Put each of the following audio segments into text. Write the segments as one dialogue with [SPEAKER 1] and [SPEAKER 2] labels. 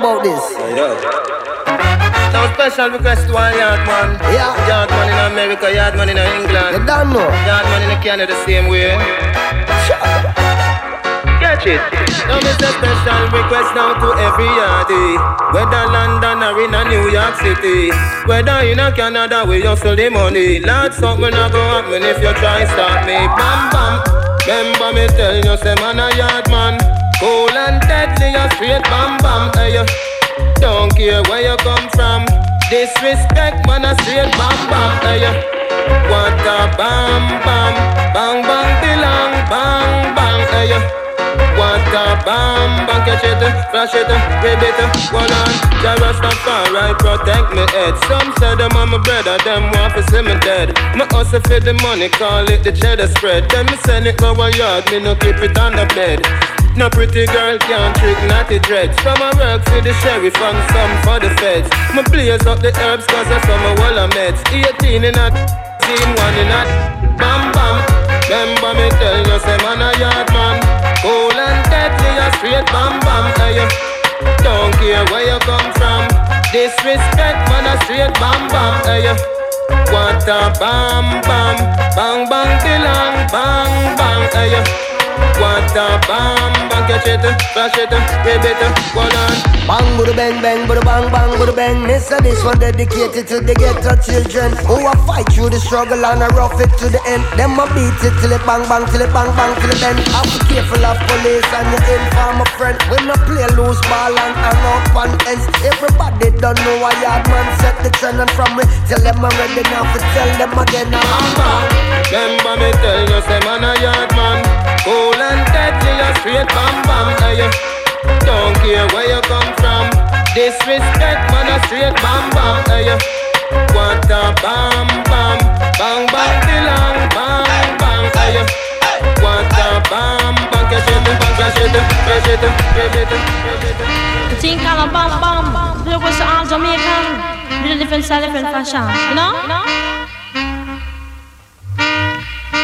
[SPEAKER 1] know about this.
[SPEAKER 2] Now special request to one yard man.
[SPEAKER 1] Yeah.
[SPEAKER 2] Yard man in America, yard man in England.
[SPEAKER 1] You don't know.
[SPEAKER 2] Yard man in Canada the same way. Catch it. Now it's a special request now to every yardie. Whether London or in a New York City. Whether in a Canada we hustle the money. Lord, something a go happen if you try stop me. Bam bam. Remember me tell you, say man a yard man. Cool and deadly, a straight bam bam. Eh, hey, don't care where you come from. Disrespect, man, a straight bam bam. Eh, hey, what a bam bam, bang bang belong, bang bang. Eh, hey, what a bam bang, catch it, flash it, rib it, one on. Jah Rastafari protect me head. Some say them on my brother, them want to see me dead. Me hustle for the money, call it the cheddar spread. Then me send it go a yard, me no keep it on the bed. No pretty girl can't trick naughty dreads. Some I work for the sheriff and some for the feds. Me blaze up the herbs cause I some of all meds. 18 in a team, one in a bam bam. Remember me tell you, say man a yard man. Cool and deadly, a straight bam bam. Hey, don't care where you come from. Disrespect, man, a straight bam bam. Hey, what a bam bam, bang bang belong, bang bang. Hey, what a bam bang, catch it, flash it, rib it, one on.
[SPEAKER 1] Bang, bada bang, bang, bada bang, bang, bada bang. This and this one dedicated to the ghetto children who a fight through the struggle and a rough it to the end. Them a beat it till it bang, bang, till it bang, bang, till it bend. To careful of police and the informer friend. We no play loose ball and hang up on ends. Everybody don't know why yard man set the trend and from me tell them I'm ready now to tell them again. I'm
[SPEAKER 2] bam. Remember me tell you, say man a yard man. Cool and deadly, a straight bam bam. Hey, don't care where you come from. Disrespect, man, a straight bam bam. Hey, what a bam bam, bang bang belong, bang bang. Hey, what a bam bang, catch it, catch it, catch it, catch it, catch it.
[SPEAKER 3] Thing called a bam bam. Look what's all Jamaican. Little different style, different fashion. You know?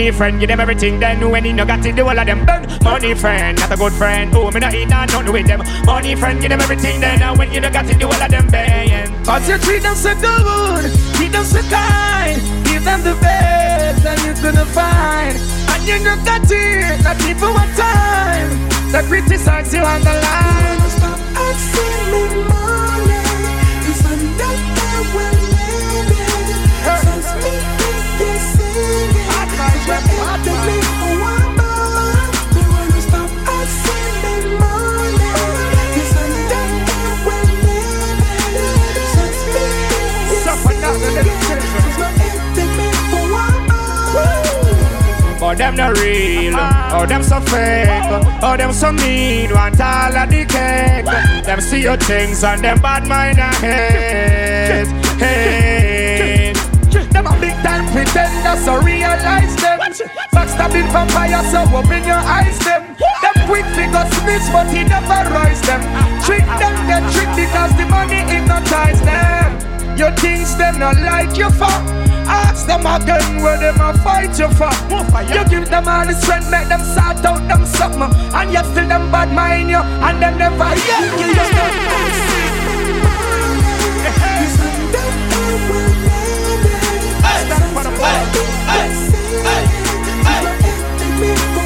[SPEAKER 4] Money friend,
[SPEAKER 5] give them everything. Then when he no got it, do all of them burn. Money friend, not a good friend. Oh, me no eat not nothing with them. Money friend, give them everything. Then uh, when you no got it, do all of them burn.
[SPEAKER 4] Cause you treat them so good, treat them so kind, give them the best that you gonna find. And you know got it, not even one time. They criticize you on the line.
[SPEAKER 5] Them no real. Oh, them so fake. Oh, them so mean. Want all of the cake. Them see your things and them bad mind ahead. Hey.
[SPEAKER 4] Them a big time pretenders, so realize them. Backstabbing vampires, so open your eyes them. Them quick figure snitch, but he never rise them. Trick them, get tricked because the money hypnotize them. Your things them not like you for. Ask them again where them a fight you for. You give them all the strength, make them sort out them something, and yet still them bad mind you, and them never hear you.
[SPEAKER 5] Reggae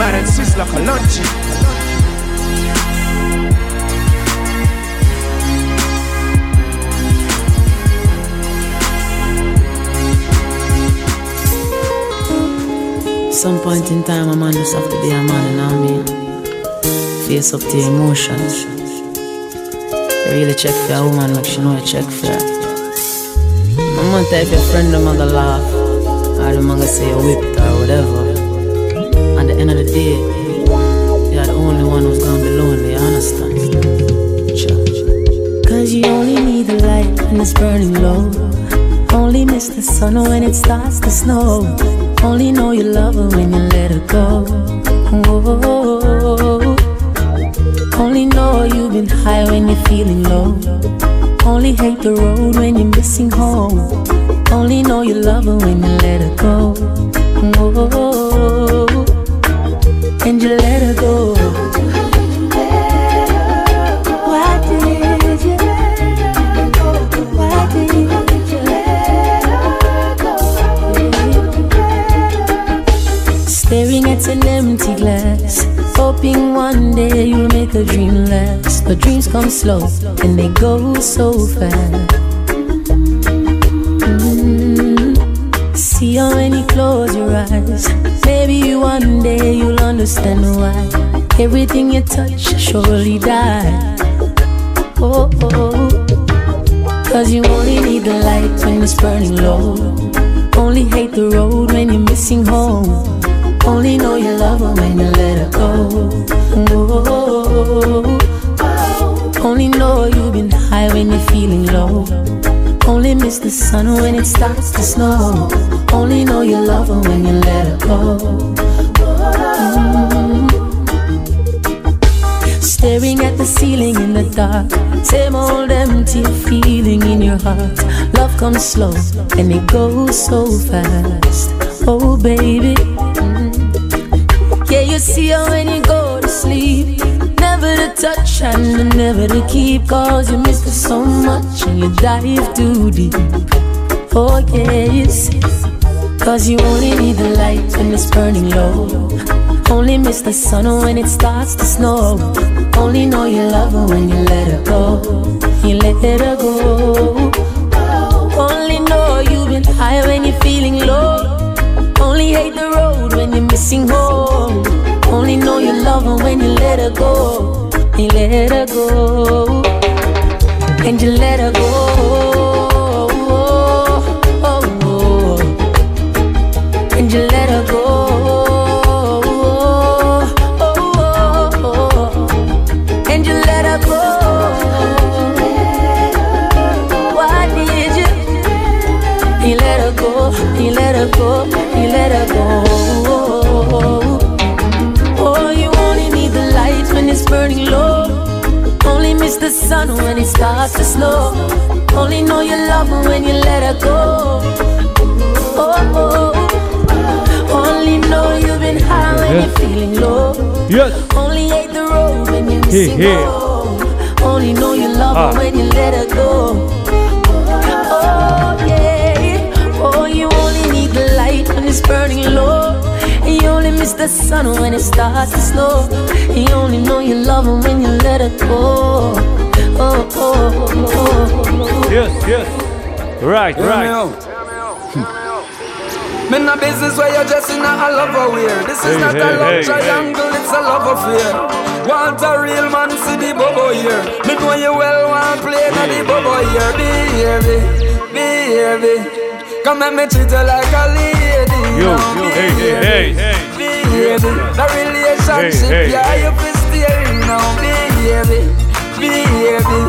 [SPEAKER 5] man and sis like a lunch.
[SPEAKER 6] Some point in time, a man just have to be a man, you know what I mean? Face up to your emotions. Really check for a woman like she know you check for her. I'm gonna if your friend gonna laugh, or them gonna say you whipped or whatever. At the end of the day, you're the only one who's gonna be lonely, you understand?
[SPEAKER 7] Cause you only need the light when it's burning low. Only miss the sun when it starts to snow. Only know you love her when you let her go. Whoa. Only know you've been high when you're feeling low. Only hate the road when you're missing home. Only know you love her when you let her go. Whoa. And you let her go. Why did you let her go? Why did you let her go? Staring at an empty glass, hoping one day you'll make a dream last. But dreams come slow and they go so fast. Eyes, maybe one day you'll understand why everything you touch surely die. Oh, oh, oh. Cause you only need the light when it's burning low. Only hate the road when you're missing home. Only know you love her when you let her go. Oh, oh, oh, only know you've been high when you're feeling low. Only miss the sun when it starts to snow. Only know you love her when you let her go. Staring at the ceiling in the dark. Same old empty feeling in your heart. Love comes slow and it goes so fast. Oh, baby. Mm. Yeah, you see her when you go to sleep never to touch and never to keep Cause you miss me so much and you dive too deep. Oh yes Cause you only need the light when it's burning low. Only miss the sun when it starts to snow. Only know you love her when you let her go. You let her go. Only know you've been high when you're feeling low. Only hate the road when you're missing home love her when you let her go. You let her go. And you let her go. Oh, oh, oh. And you let her go. He let her go, he let her go. When it's burning low. Only miss the sun when it starts to snow. Only know you love her when you let her go. Oh, oh. Only know you've been high when you're feeling low.
[SPEAKER 4] Yes.
[SPEAKER 7] Only hate the road when you're
[SPEAKER 4] Hey,
[SPEAKER 7] missing
[SPEAKER 4] hey.
[SPEAKER 7] home. Only know you love
[SPEAKER 4] Ah.
[SPEAKER 7] her when you let her go. Miss the sun when it starts to snow. And you only know you love her when you let her go. Oh, oh, oh, oh.
[SPEAKER 4] Yes, yes. Right,
[SPEAKER 8] Hear me
[SPEAKER 4] right.
[SPEAKER 8] out. Me no business where you're just in a love affair. This is
[SPEAKER 4] Hey,
[SPEAKER 8] not
[SPEAKER 4] hey,
[SPEAKER 8] a love
[SPEAKER 4] hey,
[SPEAKER 8] triangle, it's a love affair. Want a real man, see the bubble here. Me know you well, want play na the bubble here. Baby, baby, come and me treat you like a lady.
[SPEAKER 4] Yo, yo, hey, hey, hey, hey.
[SPEAKER 8] Baby, the relationship,
[SPEAKER 4] Hey, hey,
[SPEAKER 8] yeah,
[SPEAKER 4] hey.
[SPEAKER 8] you fi steering now, baby, baby.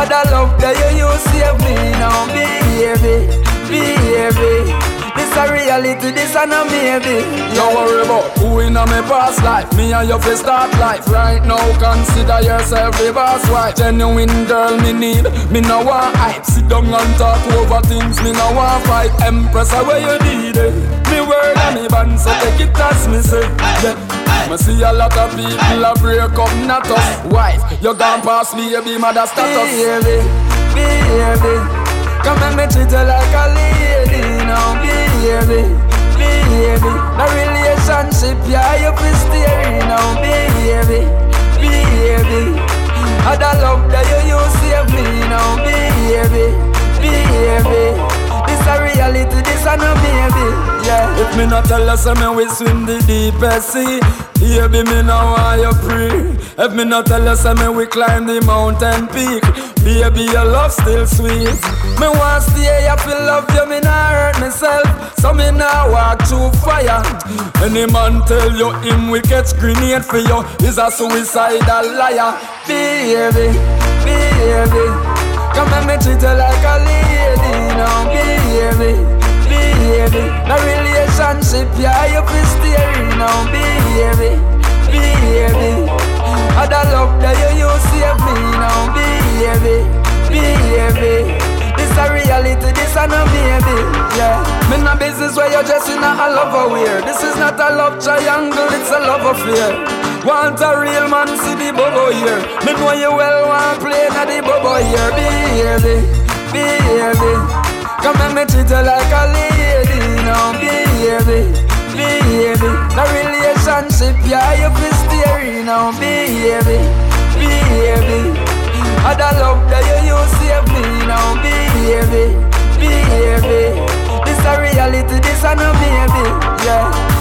[SPEAKER 8] Other love that you use save me now, baby, baby. This a reality, this a no maybe. Don't worry about who in a me past life. Me and you fi start life right now. Consider yourself the boss wife. Genuine girl, me need. Me no want hype. Sit down and talk over things. Me no want fight. Empress, where you need it. Me word and me band, so take it as me say. Me see a lot of people a break up, not us. Wife, you gone past me, baby, mother status. Baby, baby, come and me treat you like a lady now, baby, baby. The relationship, yeah, you fi steering now, baby, baby. Other love that you use save me now, baby, baby. This a reality, this a no baby, yeah. If me not tell you, say me we swim the deepest sea. Baby, me now want you free. If me not tell you, say me we climb the mountain peak. Baby, your love still sweet. Me want stay, I feel love you, me not hurt myself. So me now walk through fire. Any man tell you him we catch grenade for you is a suicidal liar. Baby, baby. Come and me treat you like a lady now, baby, baby. The relationship, yeah, you fi steering now, baby, baby. Other love that you use save me now, baby, baby. This a reality, this a no baby, yeah. Me no business where you're just in a love affair. This is not a love triangle, it's a love affair. Want a real man, see the bubble here. Me know you well, want play na the bubble here, baby, baby. Come and me treat you like a lady now, baby, baby. The relationship, yeah, you fi steering now, baby, baby. Other love that you use save me now, baby, baby. This a reality, this a no baby, yeah.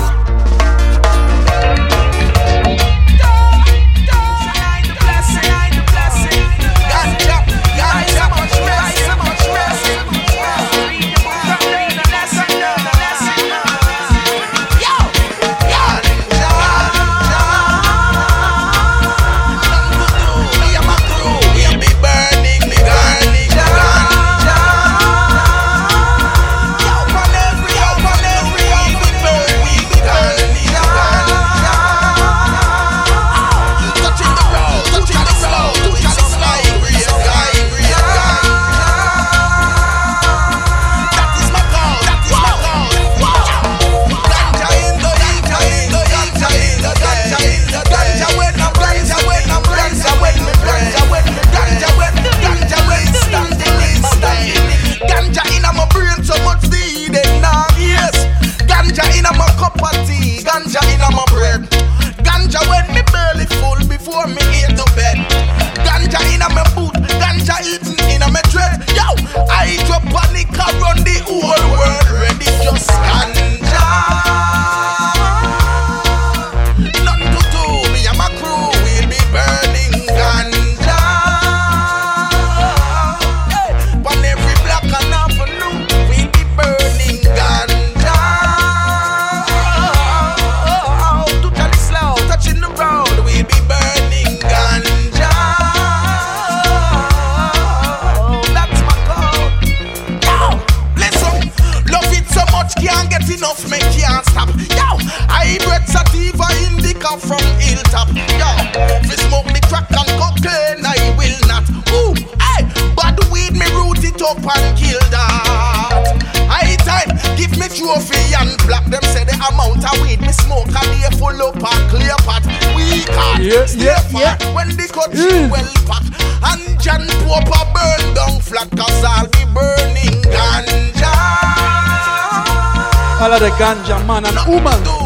[SPEAKER 9] The ganja
[SPEAKER 10] man and woman.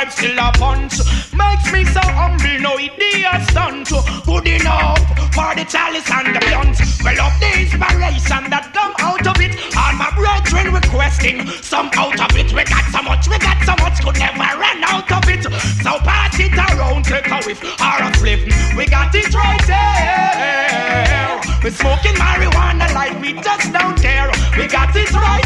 [SPEAKER 5] Vibe still a punch. Makes me so humble, no idea stunt. Good enough for the chalice and the blunt. Well, up the inspiration that come out of it. All my brethren requesting some out of it. We got so much, we got so much, could never run out of it. So pass it around, take a whiff or a flip. We got it right there. We're smoking marijuana like we just don't care. We got it right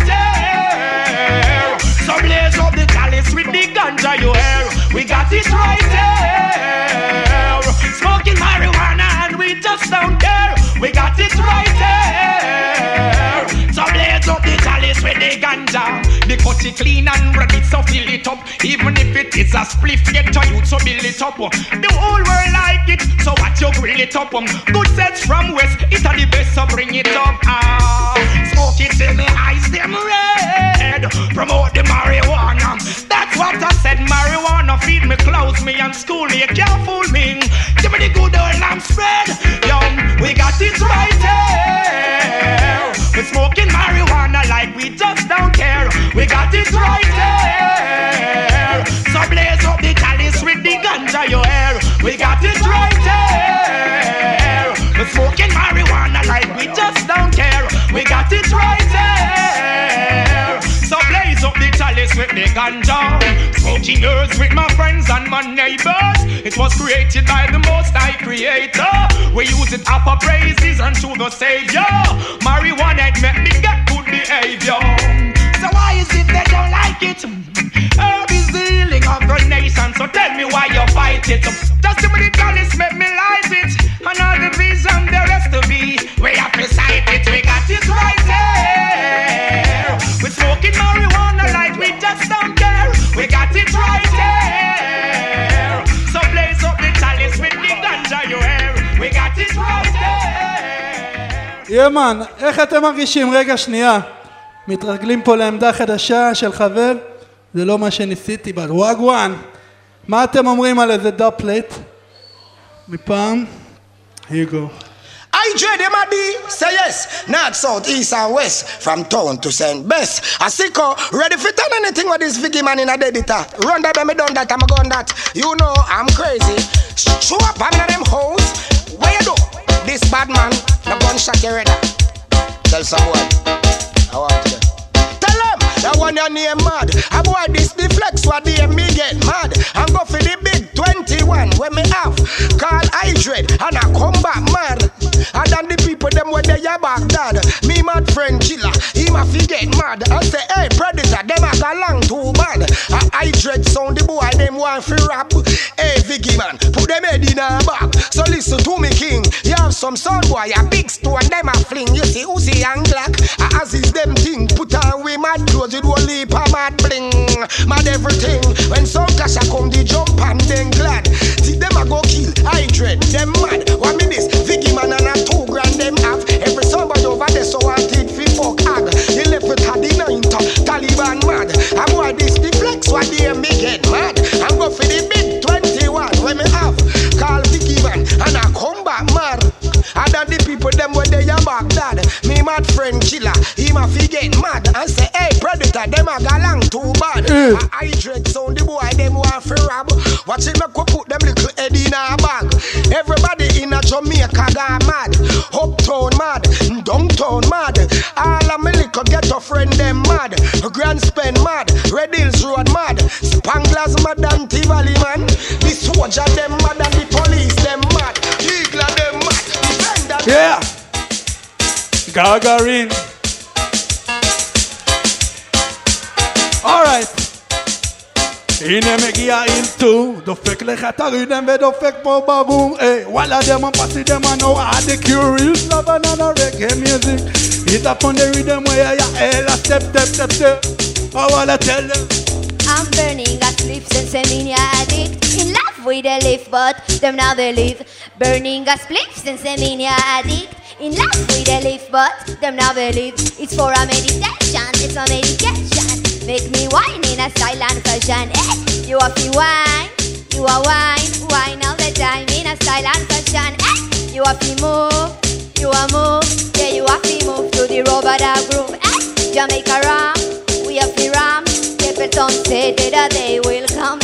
[SPEAKER 5] The clean and ready, so fill it up. Even if it is a spliff, get to you, so build it up. The whole world like it, so what you grill it up. Good sets from west, it are the best, so bring it up. Ah, smoke it till me eyes them red. Ganja. Smoking herbs with my friends and my neighbors. It was created by the Most High Creator. We use it up for praises unto the Savior. Marijuana it make me get good behavior. So why is it they don't like it? Herb is the healing of the nation. So tell me why you fight it. Just the chalice, make me light it. And all the vision the rest of me. We have to it. We got it right there. We're smoking marijuana
[SPEAKER 10] ימן, איך אתם מרגישים? רגע, שנייה. מתרגלים פה לעמדה חדשה של חבר? זה לא מה שניסיתי בה. וואגואן, מה אתם אומרים על איזה דאפ פלייט? מפעם? Go.
[SPEAKER 1] I dread him a D, say yes. North, south, east, and west. From town to St. Best. A sicko, ready for turn anything with this Vicky man in a deditor. Run that, me done that, I'm a gun that. You know, I'm crazy. Show up, I'm in them house. Where you do? This bad man, the gunshot you ready. Tell someone. I want them, that one your name mad. I boy this the flex what they me get mad. And go for the big 21 when me have. Call dread and I come back mad. And then the people them where they are back dad. Me mad friend chiller, him a fi get mad. I say hey predator, them a go long too bad. I dread sound the boy them want fi rap. Hey Vigiman, put them head in a bag. So listen to me, king. You have some sound boy, a big stone, them a fling. You see Uzi and Glock, as is them thing. Put on we mad clothes, it will leap a mad bling, mad everything. When some cash a come, the jump and then glad. See them a go kill, I dread them mad. One minute, Vigiman and a two grand them have. Every somebody over there so wanted fi fuck hag. You left with a the ninth, Taliban mad. I'm why this the flex, what they me get mad. I'm go for the big 21 when me have. Call Vigiman and I come back mad. And then the people them where they a Baghdad. Me mad friend killer, he ma fi get mad and say, hey predator, them a galang too bad.
[SPEAKER 9] Mm.
[SPEAKER 1] I, I dread sound the boy them want fi rob. Watch him make we put them little head in a bag. Everybody in a Jamaica gone mad, uptown mad, downtown mad. All of me little ghetto friend them mad. Grand spend mad, Red Hills Road mad, Spanglers mad and Tivoli man. The soldier them mad and the police them mad. Eagle
[SPEAKER 9] Yeah. Gagarin. Alright. הנה מגיע אילתו, דופק לך את הרידם ודופק פה בבום, היי, וואלה them and pass it them and know how the curious love another reggae music. Hit up on the rhythm where ya ella step step step step. I wanna tell them.
[SPEAKER 11] I'm burning a spliff since I'm in addict. In love with a leaf, but them now they live. Burning a spliff since I'm in addict. In love with a leaf, but them now they live. It's for a meditation, it's a medication. Make me wine in a silent fashion. Eh, you are fi wine, you are wine, wine all the time in a silent fashion. Eh, you are fi move, you are move, yeah you are fi move to the dub groove. Eh, Jamaica ram, we are fi ram. Capleton said that they will come.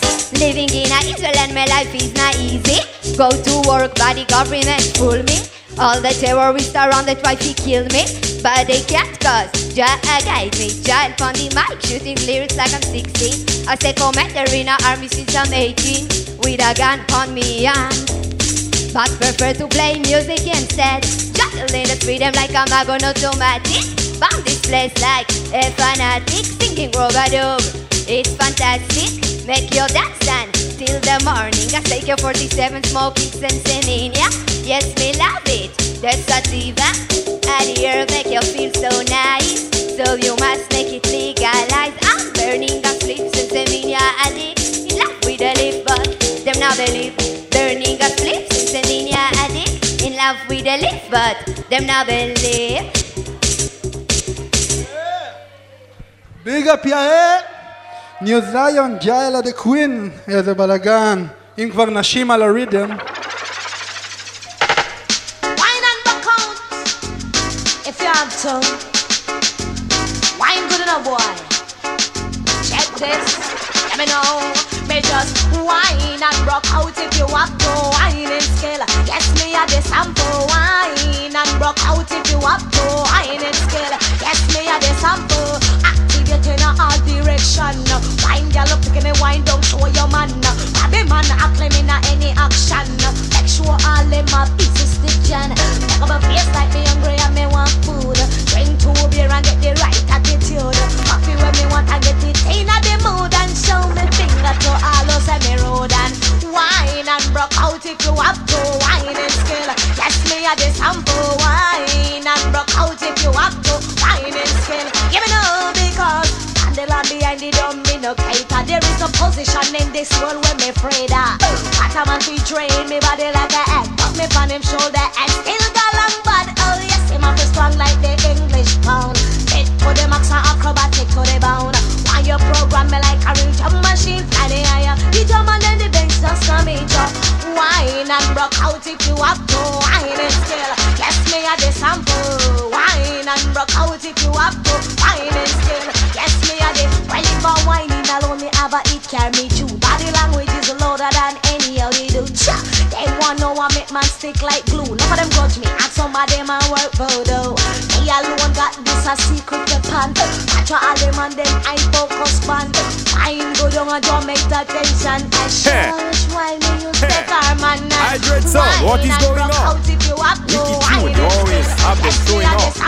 [SPEAKER 11] living in a Israel and my life is not easy. Go to work, body government fool me. All the terrorists around they try to kill me, but they can't cause Jah guide me. Child on the mic, shooting lyrics like I'm 16. I say commander in a army since I'm 18, with a gun on me and but prefer to play music instead. Juggling the freedom like I'm a gun automatic. Bound this place like a fanatic, singing rubber it's fantastic, make your dance stand till the morning. I take your 47 smoking peaks and singing, yeah? Yes, me love it. That's a diva. And here make you feel so nice. So you must make it legalize. I'm burning on flips and seminia and in love with a lip, but them now they live. Burning on flips and seminia and in love with a lip, but them now they live.
[SPEAKER 9] Big up your head. Eh? ניו זיון, ג'אלה דה קווין, איזה בלאגן. אם כבר נשים על הריתם.
[SPEAKER 12] Wine and back out if you have to. Wine good enough, boy. Check this. Let me know. Me just wine and rock out if you have to. Wine in scale. Yes, me a the sample. Wine and rock out if you have to. Wine in scale. Yes, me a the sample. Direction. Wine, girl, up taking the wine, don't show your man. Him man, I claim in any action. Make sure all them have easy stitching. Make up a face like me hungry and me want food. Drink two beer and get the right attitude. Coffee when me want and get it in the mood and show me finger to all and me road and wine and rock out if you have to. Wine and skill. Yes, me a the sample. Wine and rock out if you have to. Wine and skill. Give me no because Candela behind the me no. There is a position in this world where me afraid of. A man fi train me body like a egg. Put me on him shoulder and still go long bad. Oh yes, him have to strong like the English pound. Fit to the max and acrobatic to the bound. Why you program me like a real drum machine? Fly the higher. The drum and then the bass just come in drop. Wine and rock out if you have to. Wine and skill. Yes, me a the sample. Wine and rock out if you have to. Wine and carry me through. Body language is louder than any do. Cha. They want know me make man stick like glue. None of them grudge me, and some of them man work voodoo. Alone got this a secret weapon. Watch all them and them I focus band. Mine go down and don't make the tension. I shush while me use the car ah, man.
[SPEAKER 10] I dread son, what is going on?
[SPEAKER 12] If you have no
[SPEAKER 10] Wicked tune, always have them showing off.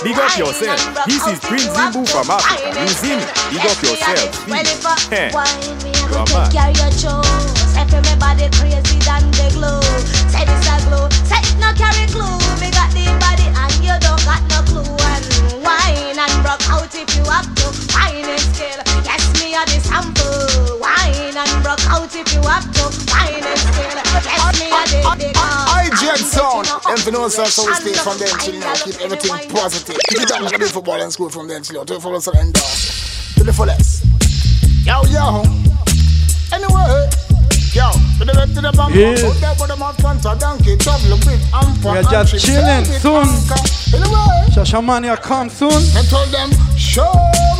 [SPEAKER 10] Big up yourself. This is Prince Zimbu from Africa. You see me? Big up yourself.
[SPEAKER 12] Well, if I wine me, I
[SPEAKER 10] You're
[SPEAKER 12] take care of your chores. For me body crazy than the glue. Say this a glue. Say it no carry clue. Me got wine and broke out if you have to. Wine and skill. Yes, me a the sample. Wine and broke out if you have to. Wine and skill. Yes, me a the big
[SPEAKER 13] I Jet Sound. Them for know so so we stay from them chill now. Keep everything positive. Keep it down like football and school from them chill out. To the fullest and down. To the fullest. Yo, yo. Anyway. Yo, to the to the bang.
[SPEAKER 9] Yes.
[SPEAKER 13] Out there, but them have donkey. Trouble with amper.
[SPEAKER 9] We are just chilling soon. Shashamane come soon.
[SPEAKER 13] I told them, show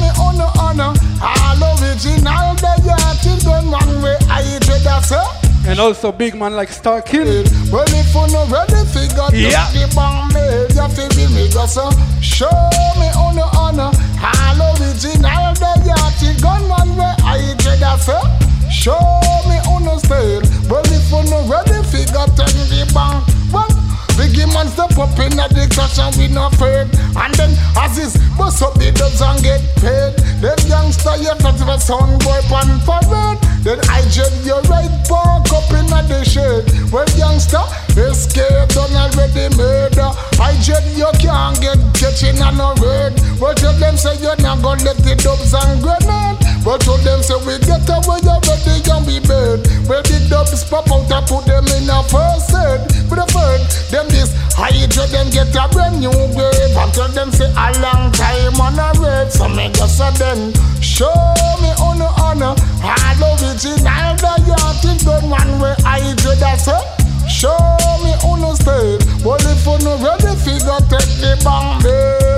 [SPEAKER 13] me honor, honor. All original, the yacht is done one way. I eat with that, sir.
[SPEAKER 9] And also big man like Star Kill.
[SPEAKER 13] Well, if you no ready, figure
[SPEAKER 9] Yeah.
[SPEAKER 13] yeah. the bang made you feel with me, go so. Show me honor, honor. All original, the yacht is gun one way. I eat with that, sir. Show me on honor style. Well, if you no ready, figure take the bang. Well, Biggie man step up in a and we not afraid. And then as is bust up the dubs and get paid. Them youngster you not a sound boy pan parade. Then I jet your right back up in a the shade. Well youngster, escape done already murder. I jet you can't get catching on a road But tell them say you're not gonna let the dubs and grenade But tell them say we get away already and we bad Well the dubs pop out and put them in a first aid With a third, them this Hydra them get a brand new grave. And tell them say a long time on a rave So me just say then Show me honor, honor All original the yacht is done one way Hydra that's it Show me honor style Well if you no ready figure take the bambela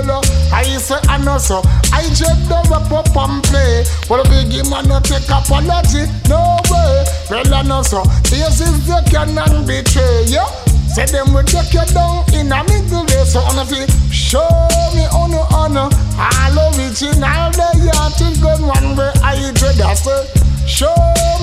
[SPEAKER 13] I say I know so. I just the up and play Well biggie man no take apology. No way. Well I know so. This is the canon betray yeah Say them will take you down in a middle way So on feel show me on honor honor. All original the yacht is gone one way. I dread that's it Show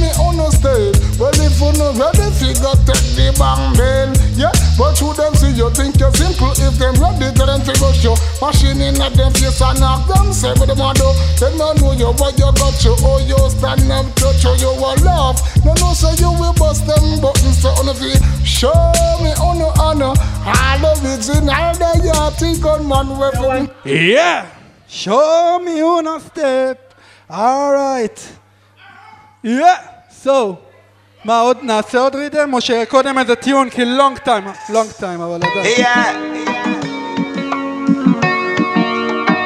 [SPEAKER 13] me honor style Well if you no ready figure take the bang bell Yeah. But who them see you think you're simple? If them ready tell them figure show. Machine in at them face and knock them Say what them a do. Them no know you what you got you. Oh you stand up to show you a laugh. No no say you will bust them buttons So on feel Show me honor honor. All original the yacht is gone one way from
[SPEAKER 9] Yeah. Show me una step. Alright. Yeah. So. מה עוד נעשה עוד רידם או שקודם איזה טיון כי לונג טיים, לונג טיים אבל עדיין.
[SPEAKER 14] Yeah.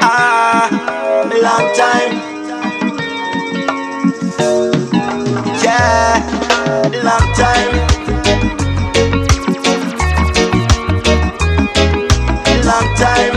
[SPEAKER 14] Ah, long time. Yeah, long time. Long.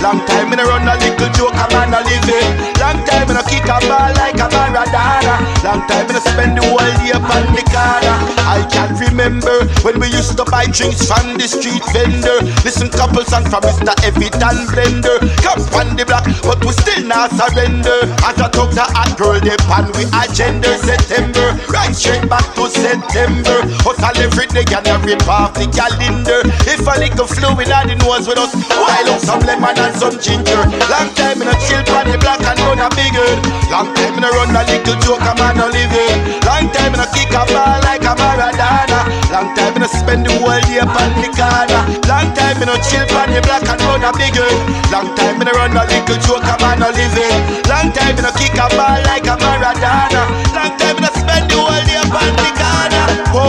[SPEAKER 14] Long time in a run a little joke a man a living. Long time a kick a ball like a Maradona. Long time a spend the whole day upon the corner. I can remember when we used to buy drinks from the street vendor. Listen couple songs from Mr. Everton Blender. Come on the block, but we still not surrender. As I talk to hot girl, they pan we agenda September. Right straight back to September. Hustle every day and a rip off the calendar. If a little fluid on the nose with us, while up some lemon and some ginger. Long time in a chill pan the black and run a bigger. Long time in a run a little joke a man a living. Long time in a kick a ball like a Maradona. Long time in a spend the whole day upon the corner. Long time in a chill pan the black and run a bigger. Long time in a run a little joke a man a living. Long time in a kick a ball like a Maradona. Long time in a spend the whole day upon the corner.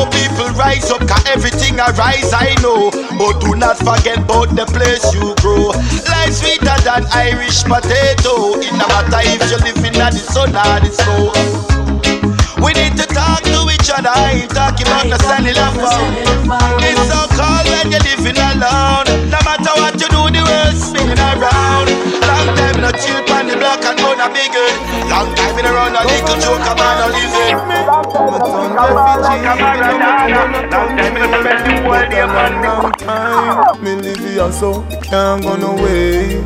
[SPEAKER 14] People rise up, cause everything I rise I know. But do not forget about the place you grow. Life sweeter than Irish potato. It no matter if you live in the sun or the snow. We need to talk to each
[SPEAKER 15] other. I ain't talking about no cellular phone. It's so cold when you're living alone. No matter what you do, the world spinning around. Long time no chill on the block and go a big Long time in around a little joke about no living. My son refugee. Long time in a spend the whole day man. Long time me live here so can't go no way.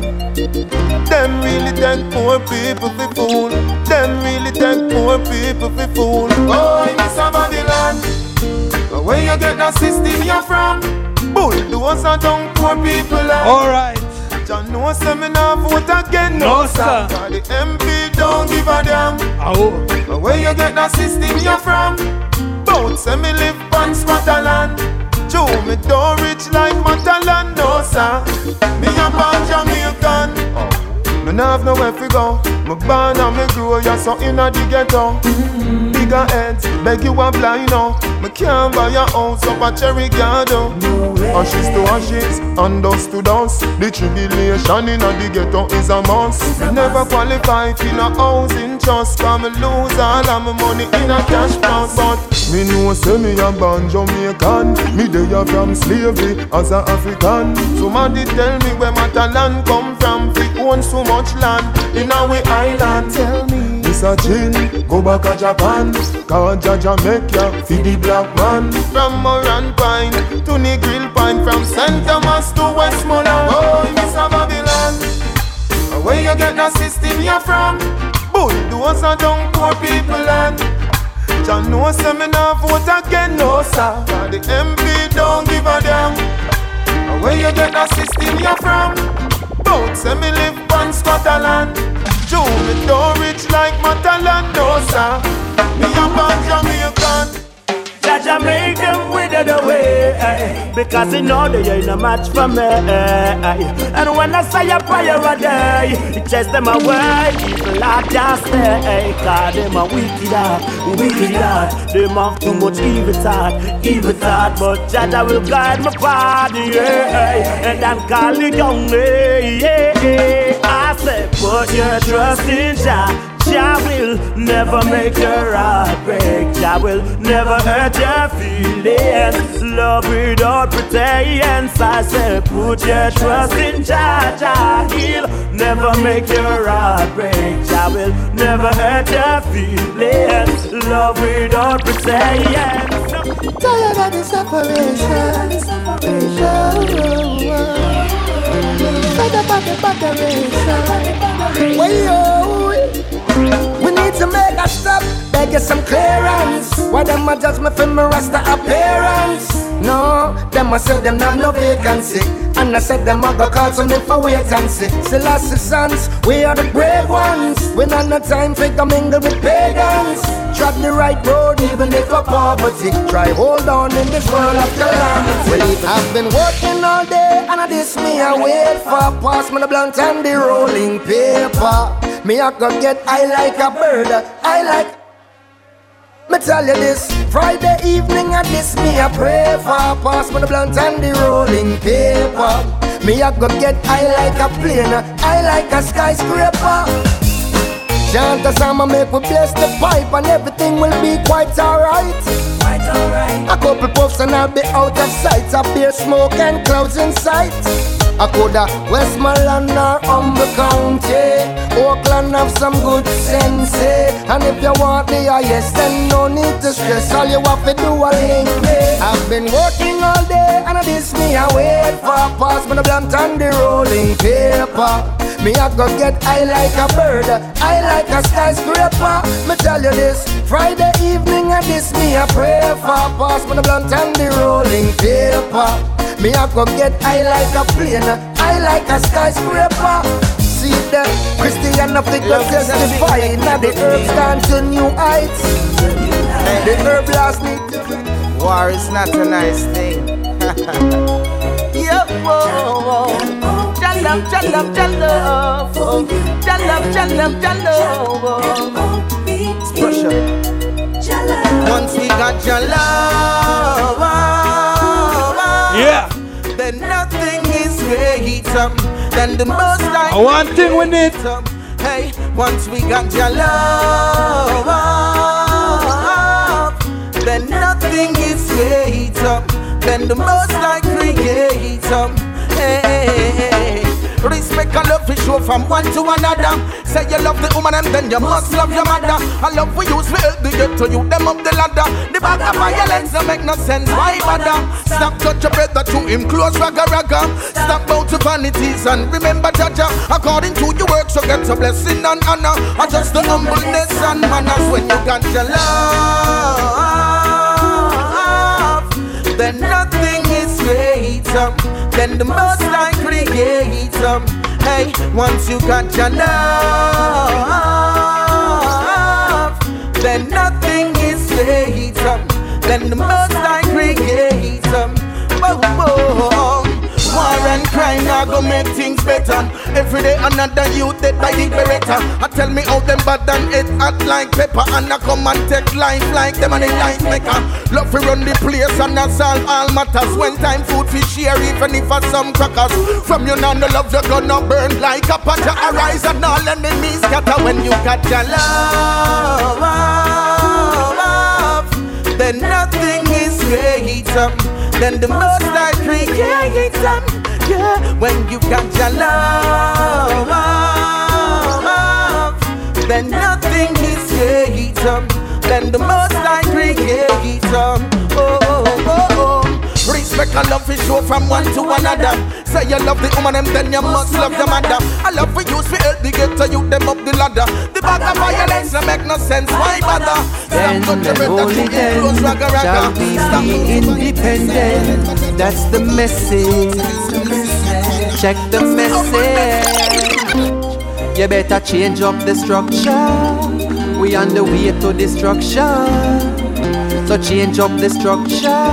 [SPEAKER 15] Them really take poor people for fool. Them really take poor people for fool. Oh, in this Babylon, where you get that system you're from? Bulldoze are down poor people.
[SPEAKER 9] All right.
[SPEAKER 15] John no nah vote again, no,
[SPEAKER 9] No,
[SPEAKER 15] sir.
[SPEAKER 9] sir.
[SPEAKER 15] The MP don't give a damn.
[SPEAKER 9] Oh.
[SPEAKER 15] Where you get that system you're from? Bout say me live on Scotland. Joe, me don't rich like Matalon, no sir. Me a born Jamaican. Me have nowhere fi go. Me born and me grow, ya so inna the ghetto. Bigger heads, beg you a blind now. Me can't buy a house up a cherry garden. Ashes to ashes, and dust to dust. The tribulation inna the ghetto is a must. Me never qualify for no housing trust. Cause me lose all of my money in a cash box. But me know say me a born Jamaican. Me dey a from slavery as a African. Somebody tell me where my talent come from. Fi own so much land in our island. Tell me. This a go back to Japan Cause Jaja make ya feed the black man From Morant Point to Negril Point From St. Thomas to Westmoreland Oh, Miss Babylon Where you get that system You're from? Bulldoze are down poor people land John no say me nah vote again, no sir Cause the MP don't give a damn Where you get that system You're from? Bout say me live on Scotland. Joe, me don't rich like Matalon, no sir Me a born Jamaican
[SPEAKER 16] Jaja make them wither away eh, Because you know they ain't a match for me eh, And when I say a prayer a day chase them away. Evil heart just stay Cause them a wicked heart Wicked heart. Them have too much evil thought Evil thought. But Jaja will guide my body, yeah, And I'm calling down eh, yeah, yeah. I say put your trust in Jah Jah will never make your heart break. Jah will never hurt your feelings. Love without pretense. I say, put your trust in Jah. Jah he'll never make your heart break. Jah will never hurt your feelings. Love without pretense.
[SPEAKER 17] Tired of the separation, separation.
[SPEAKER 1] We need to make a stop, beg you some clearance. Why them a judge me for my rasta appearance? No, them a said them have no vacancy. And I said them a go call some for wait and see. Selassie sons, we are the brave ones. We not no time for to mingle with pagans. Tread the right road even if a poverty. Try hold on in this world of calamity. I've been working all day and I this me I wait for. Pass me the blunt and the rolling paper. Me I go get I like a bird. I like. Me tell you this, Friday evening at this me I pray for Pass me the blunt and the rolling paper. Me I go get high like a plane, I like a skyscraper Chant a song and make we bless the pipe And everything will be quite alright. Quite alright. A couple puffs and I'll be out of sight. A beer smoke and clouds in sight. I coulda Westmoreland or Humboldt County. Oakland have some good sense eh? And if you want the highest then no need to stress. All you have to do a link me. I've been working all day and I this me I wait for. A Pass the blunt and the rolling paper. Me I go get I like a bird. I like a skyscraper Me tell you this Friday evening and this me I pray for Pass me the blunt and the rolling paper me I go get I like a plane, I like a skyscraper. See the Christian of the God testify. Now the herbs gone to new heights. The herb last need to
[SPEAKER 10] War is not a nice thing.
[SPEAKER 5] Yep, whoa, whoa. Jalab, jalab, jalab. Jalab, jalab, jalab.
[SPEAKER 10] Once we got your love,
[SPEAKER 9] Yeah.
[SPEAKER 10] then nothing is greater than the most I
[SPEAKER 9] I want thing we need.
[SPEAKER 10] Hey, once we got your love, then then the most I create them. Hey, hey, hey. Respect and love we show from one to another. Say you love the woman and then you must love your mother. I love we use we help the get to you them up the ladder. The back of violence don't make no sense. Why bother? Stop touch your brother to him close ragga ragga. Stop bout to vanities and remember Jaja. According to your work, so get a blessing and honor. And just the humbleness and manners when you got your love. Then nothing is greater than the most I create. Some. Hey, once you got your love, then nothing is greater Then the most I create. Whoa, whoa. And crime now go make things better. Every day another youth dead by the beretta. I tell me how them bad and it hot like pepper. And I come and take life like them and the life maker. Love to run the place and I solve all matters. When time food fish share even if for some crackers. From you now the love you gonna burn like a pot. Arise and all enemies scatter when you got your love. then nothing is greater than the most I create. Yeah, when you got your love, then nothing is greater than the most I create. Oh, oh. Respect and love is show from one to another. Say you love the woman and then you must love your mother. I love for you to help the get to you them up the ladder. The bag of violence don't make no sense. Why bother?
[SPEAKER 18] Then and only then shall we be independent. That's the message. Check the message. You better change up the structure. We on the way to destruction. So change up the structure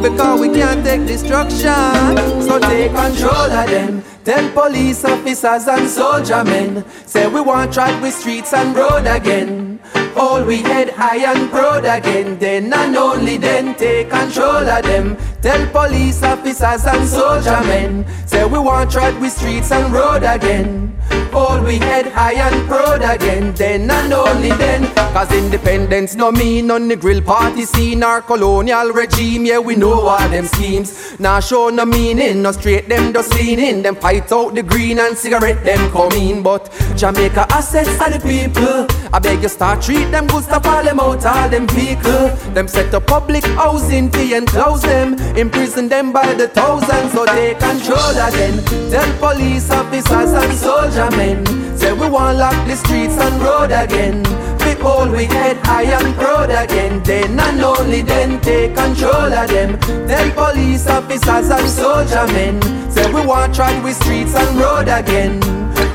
[SPEAKER 18] because we can't take destruction. So take control of them. Tell police officers and soldier men say we want track with streets and road again. All we head high and proud again. Then and only then take control of them. Tell police officers and soldier men say we want track with streets and road again. Hold we head high and proud again. Then and only then. Cause independence no mean on the grill party scene or colonial regime. Yeah, we know all them schemes. Now show no meaning, no straight them just leaning. Them fight out the green and cigarette them come in. But Jamaica assets are the people. I beg you start treat them good stuff all them out all them vehicle. Them set up public housing fee and close them. Imprison them by the thousands so they control again. Tell police officers and soldier men. Say we want lock the streets and road again. We hold we head high and proud again. Then and only then take control of them. Tell police officers and soldier men. Say we want track with streets and road again.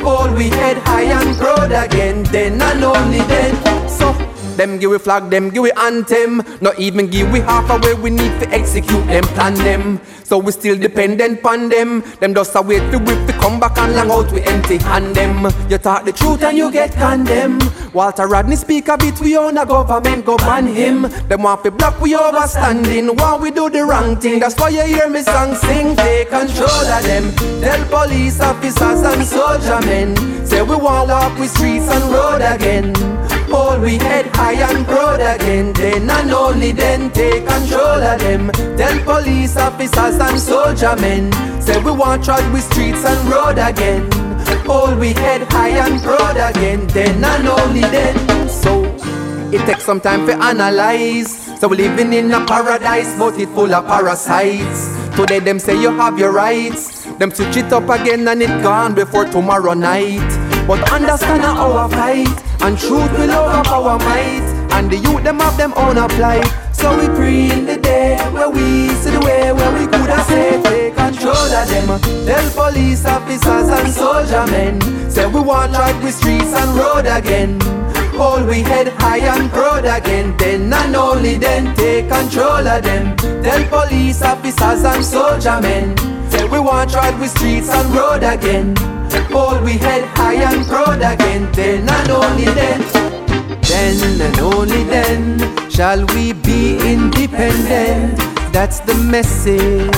[SPEAKER 18] Hold we head high and proud again. Then and only then. So them give we flag, them give we anthem. Not even give we half a way we need to execute them, plan them. So we still dependent on them. Them just a wait to whip to come back and long out we empty hand them. You talk the truth and you get condemned. Walter Rodney speak a bit, we own a government, go ban him. Them want to block we overstanding while we do the wrong thing. That's why you hear me song sing, take control of them. Tell police officers and soldier men. Say we want up with streets and road again. Hold we head high and proud again. Then and only then take control of them. Tell police officers and soldier men. Say we want trod with streets and road again. Hold we head high and proud again. Then and only then. So it takes some time to analyze. So we living in a paradise, but it full of parasites. Today them say you have your rights. Them switch it up again and it gone before tomorrow night. But understand our fight and truth will overpower might. And the youth them have them own apply. So we pray in the day where we see the way where we could have said take control of them. Tell police officers and soldier men. Say we want track with streets and road again. Hold we head high and proud again. Then and only then take control of them. Tell police officers and soldier men. Say we want track with streets and road again. Hold we head high and proud again. Then and only then. Then and only then shall we be independent. That's the message.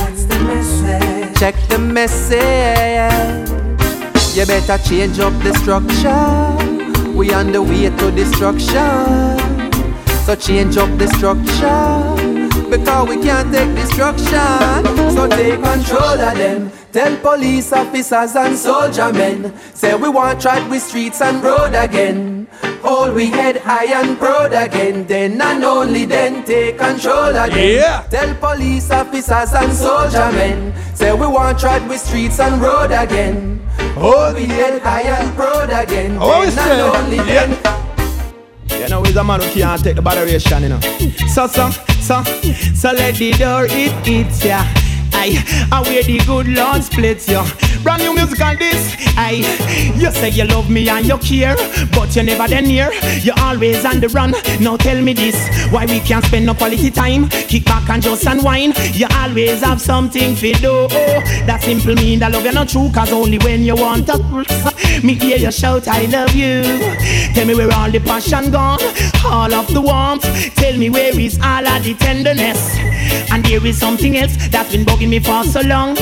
[SPEAKER 18] Check the message. You better change up the structure. We on the way to destruction. So change up the structure. because we can't take destruction. So take control of them. Tell police officers and soldier men. Say we want try we streets and road again. Hold we head high and proud again. Then and only then take control again.
[SPEAKER 9] Yeah.
[SPEAKER 18] Tell police officers and soldier men. Say we want try we streets and road again. Hold we head high and proud again.
[SPEAKER 9] Oh,
[SPEAKER 18] then and
[SPEAKER 9] say,
[SPEAKER 18] only
[SPEAKER 9] yeah.
[SPEAKER 18] then.
[SPEAKER 19] You know, he's a man who can't take the botheration, you know. So, so, so, so let the door it hits ya. Aye, I wear the good Lord splits ya. Brand new music on this. I, you say you love me and you care, but you never then near. You always on the run. Now tell me this, why we can't spend no quality time? Kick back and just unwind. You always have something to do. That simple mean that love you're not true, cause only when you want to. Me hear you shout, I love you. Tell me where all the passion gone, all of the warmth. Tell me where is all of the tenderness. And there is something else that's been bugging me for so long.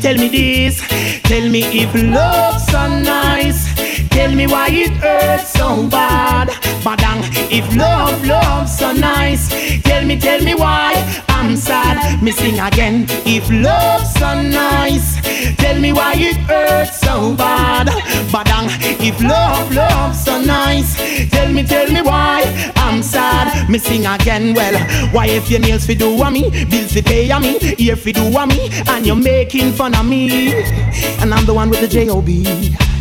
[SPEAKER 19] Tell me this, tell me if love's so nice. Tell me why it hurts so bad. Badang, if love, love's so nice. Tell me, tell me why I'm sad. Missing again. If love's so nice. Tell me why it hurts so bad. Badang, if love, love's so nice. Tell me, tell me why I'm sad. Missing again. Well, why if your nails fi do a me, bills fi pay a me, ear fi do a me, and you're making fun of me, and I'm the one with the J-O-B.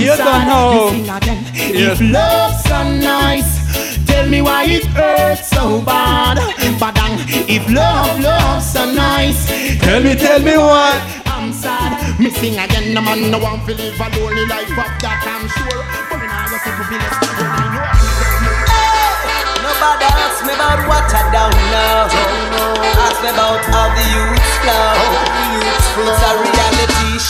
[SPEAKER 9] You
[SPEAKER 19] sad.
[SPEAKER 9] don't know.
[SPEAKER 19] Sing again.
[SPEAKER 9] Yes.
[SPEAKER 19] If love's so nice, tell me why it hurts so bad. Badang, if love, love's so nice,
[SPEAKER 9] Tell me, tell me why.
[SPEAKER 19] I'm sad. Me sing again, no man no one feel live a lonely life of that I'm sure. But me nah go say to be less than you.
[SPEAKER 20] Nobody ask me about what I don't know. Ask me about how the youths flow. It's a reality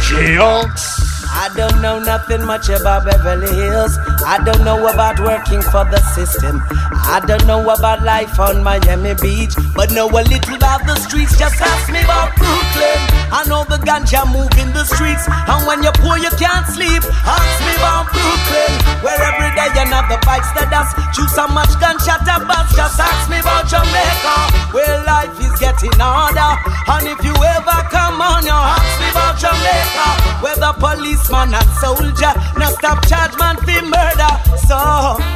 [SPEAKER 20] show. I don't know nothing much about Beverly Hills. I don't know about working for the system. I don't know about life on Miami Beach. But know a little about the streets. Just ask me about Brooklyn. I know the ganja move in the streets. And when you're poor, you can't sleep. Ask me about Brooklyn. Where every day another fights the dust. Choose so much gunshot to bust. Just ask me about Jamaica. Where life is getting harder. And if you ever come on, you ask me about Jamaica. Where the policeman and soldier now stop charge man for murder. So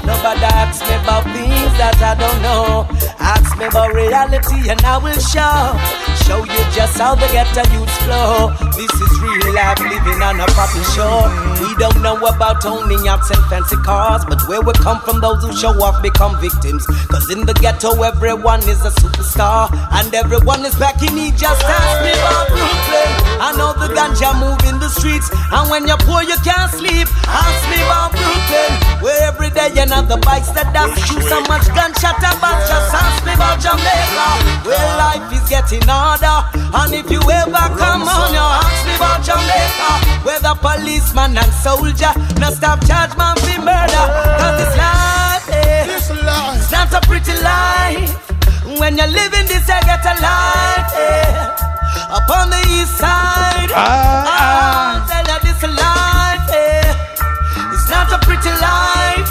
[SPEAKER 20] nobody asks me about things that I don't know. Ask me about reality and I will show. Show you just how the ghetto youths flow. This is real life living on a proper shore. We don't know about owning yachts and fancy cars, but where we come from, those who show off become victims. Cause in the ghetto, everyone is a superstar, and everyone is back in need. Just ask me about Brooklyn. I know the ganja move in the streets, and when you're poor, you can't sleep. Ask me about Brooklyn, where every day another bikes that dance. Shoot so much gunshot about. Just ask me about Jamaica, where life is getting harder. And if you ever come on, you ask me about Jamaica, where the policeman and soldier no stop charge man for murder. Cause this life, eh, it's not a pretty life. When you're living this, I get a life. eh. Up on the east side, ah, tell you this life. eh. It's not a pretty life.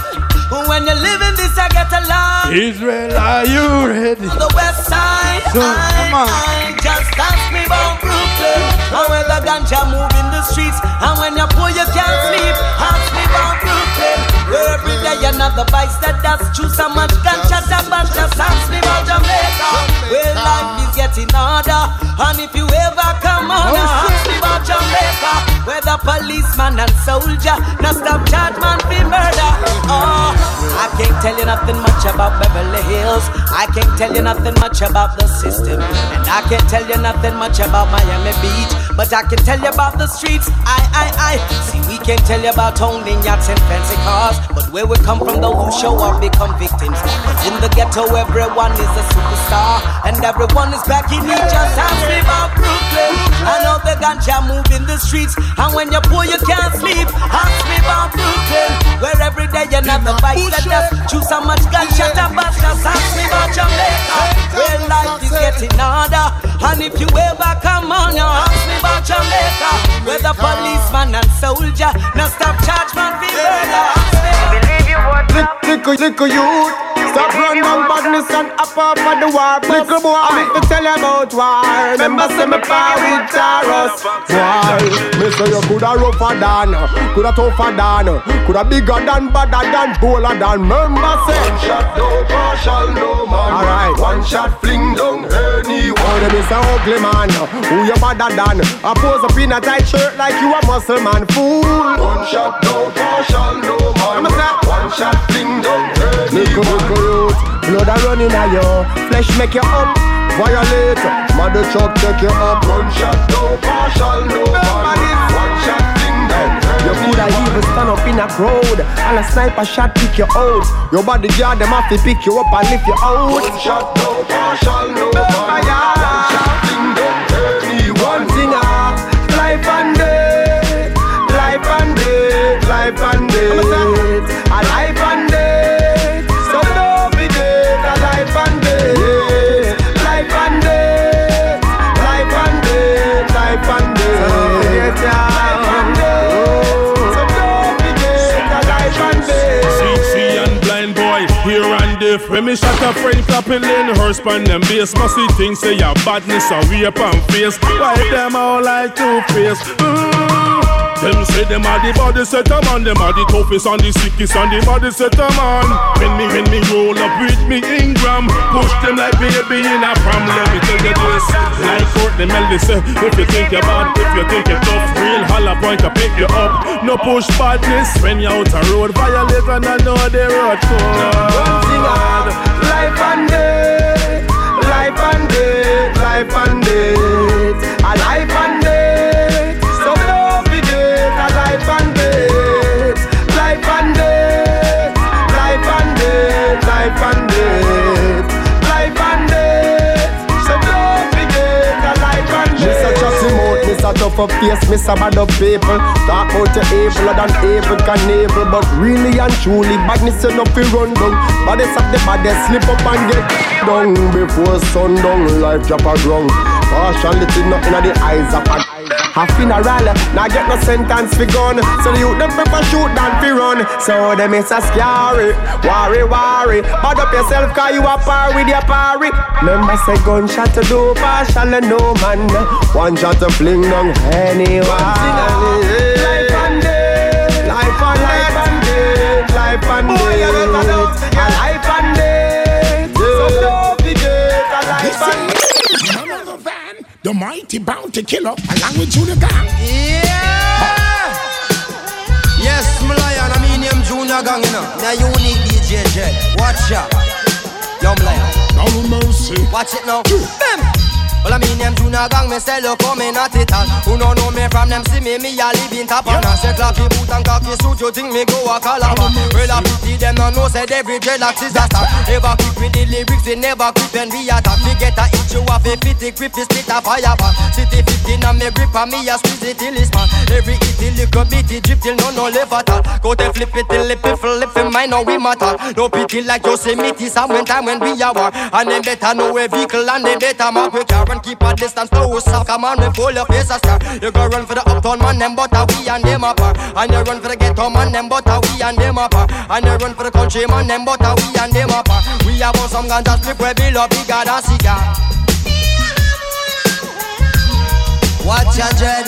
[SPEAKER 20] When you're living this, I get a life.
[SPEAKER 9] Israel, are you ready?
[SPEAKER 20] On the west side,
[SPEAKER 9] So,
[SPEAKER 20] I,
[SPEAKER 9] come on.
[SPEAKER 20] I just ask me about Brooklyn. And when the ganja move in the streets, and when you're poor, you can't sleep. Ask me about Brooklyn. Where every day another dust. Choose so much ganja bust. Just ask me about Jamaica. Where life is getting harder. And if you ever come on, ask me about Jamaica. Where the policeman and soldier, no stop charge man for murder. Oh, I can't tell you nothing much about about Beverly Hills. I can't tell you nothing much about the system. And I can't tell you nothing much about Miami Beach. But I can tell you about the streets. I, I, I. See, we can't tell you about owning yachts and fancy cars. But where we come from, those who show up become victims. But in the ghetto, everyone is a superstar. And everyone is back in each ask me about Brooklyn. I know the ganja move in the streets. And when you're poor, you can't sleep. Ask me about Brooklyn. Where every day you're not the vice that does. Choose so much gunshot and bust. Just ask me about Jamaica. Where life is getting harder. And if you ever come on, you ask me about Jamaica. Where the policeman and soldier. Now stop charge man for murder.
[SPEAKER 21] Little, little youth. Stop running on badness and up up at the war. Little boy, I'm to tell you about war. Remember, say me power with Taurus. War. Me say you coulda rougher than, coulda tougher than, coulda bigger than, badder than, bolder than. Remember, say
[SPEAKER 15] one shot no partial no man.
[SPEAKER 21] Alright,
[SPEAKER 15] one shot fling down anyone.
[SPEAKER 21] Oh, them is a ugly man. Who you badder than? I pose up in a tight shirt like you a muscle man. Fool.
[SPEAKER 15] One shot no partial no man. One shot
[SPEAKER 21] Little, little youth, blood a running a you. Flesh make you up. Violate, mother truck take you up.
[SPEAKER 15] One shot no partial no man. One. shot fling down
[SPEAKER 21] You coulda even stand up in a crowd. And a sniper shot pick you out. Your body guard them have to pick you up and lift you out.
[SPEAKER 15] One shot no partial no man shot
[SPEAKER 21] a
[SPEAKER 22] friend clapping in her span them base, must see things say your badness a rape and face. Why them all like two face? Mm. Them say them are the body setter man, them are the toughest and the sickest and the body set setter man. When me when me roll up with me Ingram, push them like baby in a pram. Let me tell you this, like Courtney Melody say, if you think you're bad, if you think you're tough, real holla point to pick you up. No push badness when you out a road, violate and I know the road
[SPEAKER 21] One thing hard, life and death, life and death, life and death, a life and Tough up face, Mr. Bad up people. Talk about your evil than evil can evil, but really and truly badness enough to run down. Baddest of the baddest slip up and get down before sundown. Life drop a ground. Partiality not in the eyes of a a funeral, now get no sentence fi gun So the youth them prefer shoot than fi run. So them is a scary, worry, worry. Bad up yourself cause you a par with your parry. Remember say gunshot to do partial and no man. One shot to fling down anyone
[SPEAKER 23] the mighty Bounty Killer along with Junior Gong.
[SPEAKER 24] Yeah! Yes, my lion, I mean him Junior Gong, you know. Now unique DJ Jet. Watch out. Yo, my lion.
[SPEAKER 23] No mercy.
[SPEAKER 24] Watch it now. Bam! Well, I mean them Junior Gong, me look how me not it all Who no know me from them see me, me a live in top And I say clappy boot and cocky suit, you think me go a calabar Well, I pity them no know, said every dreadlocks is a star. Never quick with the lyrics, we never quit when we attack. We get a hit, you have a fit, it grip, it split a fire back. City 15 and me grip and me a squeeze it till it's man Every hit, it little bit, it drip till no no left at all Go to flip it till it flip, it mine, now we matter. No pity like Yosemite, some when time when we are war. And them better know a vehicle and they better mark we car and keep a distance close up. Come on, we pull your face a. You go run for the uptown man, them but a we and them apart. And you run for the ghetto man, them but a we and them apart. And you run for the country man, them but a we and them apart. We have some ganja split where we love bigger than cigar. Watch your dread.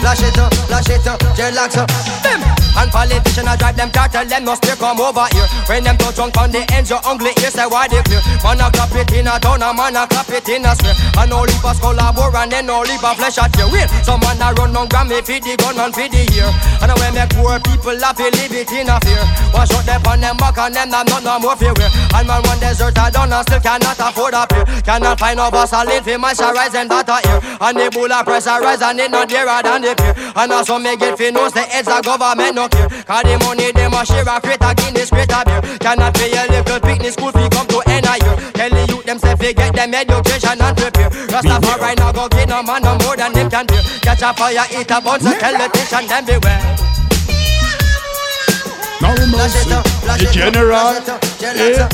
[SPEAKER 24] Flash it up, flash it up, dreadlocks up. Bim! And politician I drive them car, tell them no stay come over here. When them touch drunk on the ends, your ugly ears say why they clear. Man a clap it in a town, a man a clap it in a square. And no leap a skull a bore and then no leap a flesh at your wheel. Some man a run on Grammy feed the gun and feed the ear. And when make poor people have to live it in a fear. Wash out them on them back and them not not no more fear. And man one desert I done and still cannot afford a peer. Cannot find no bus a lane for moisturize them that here. And the bull a pressurize and it not dearer than the peer. And also me get fi knows the heads of government no care. Cause the money them a share a crate a Guinness crate a beer. Cannot pay a little picnic school fee come to end a year. Tell the youth them say get them education and prepare. Rastafari now go get no man no more than them can bear. Catch a fire, eat a bunch, so tell the nation them beware.
[SPEAKER 22] No mercy.
[SPEAKER 9] The general. Eh.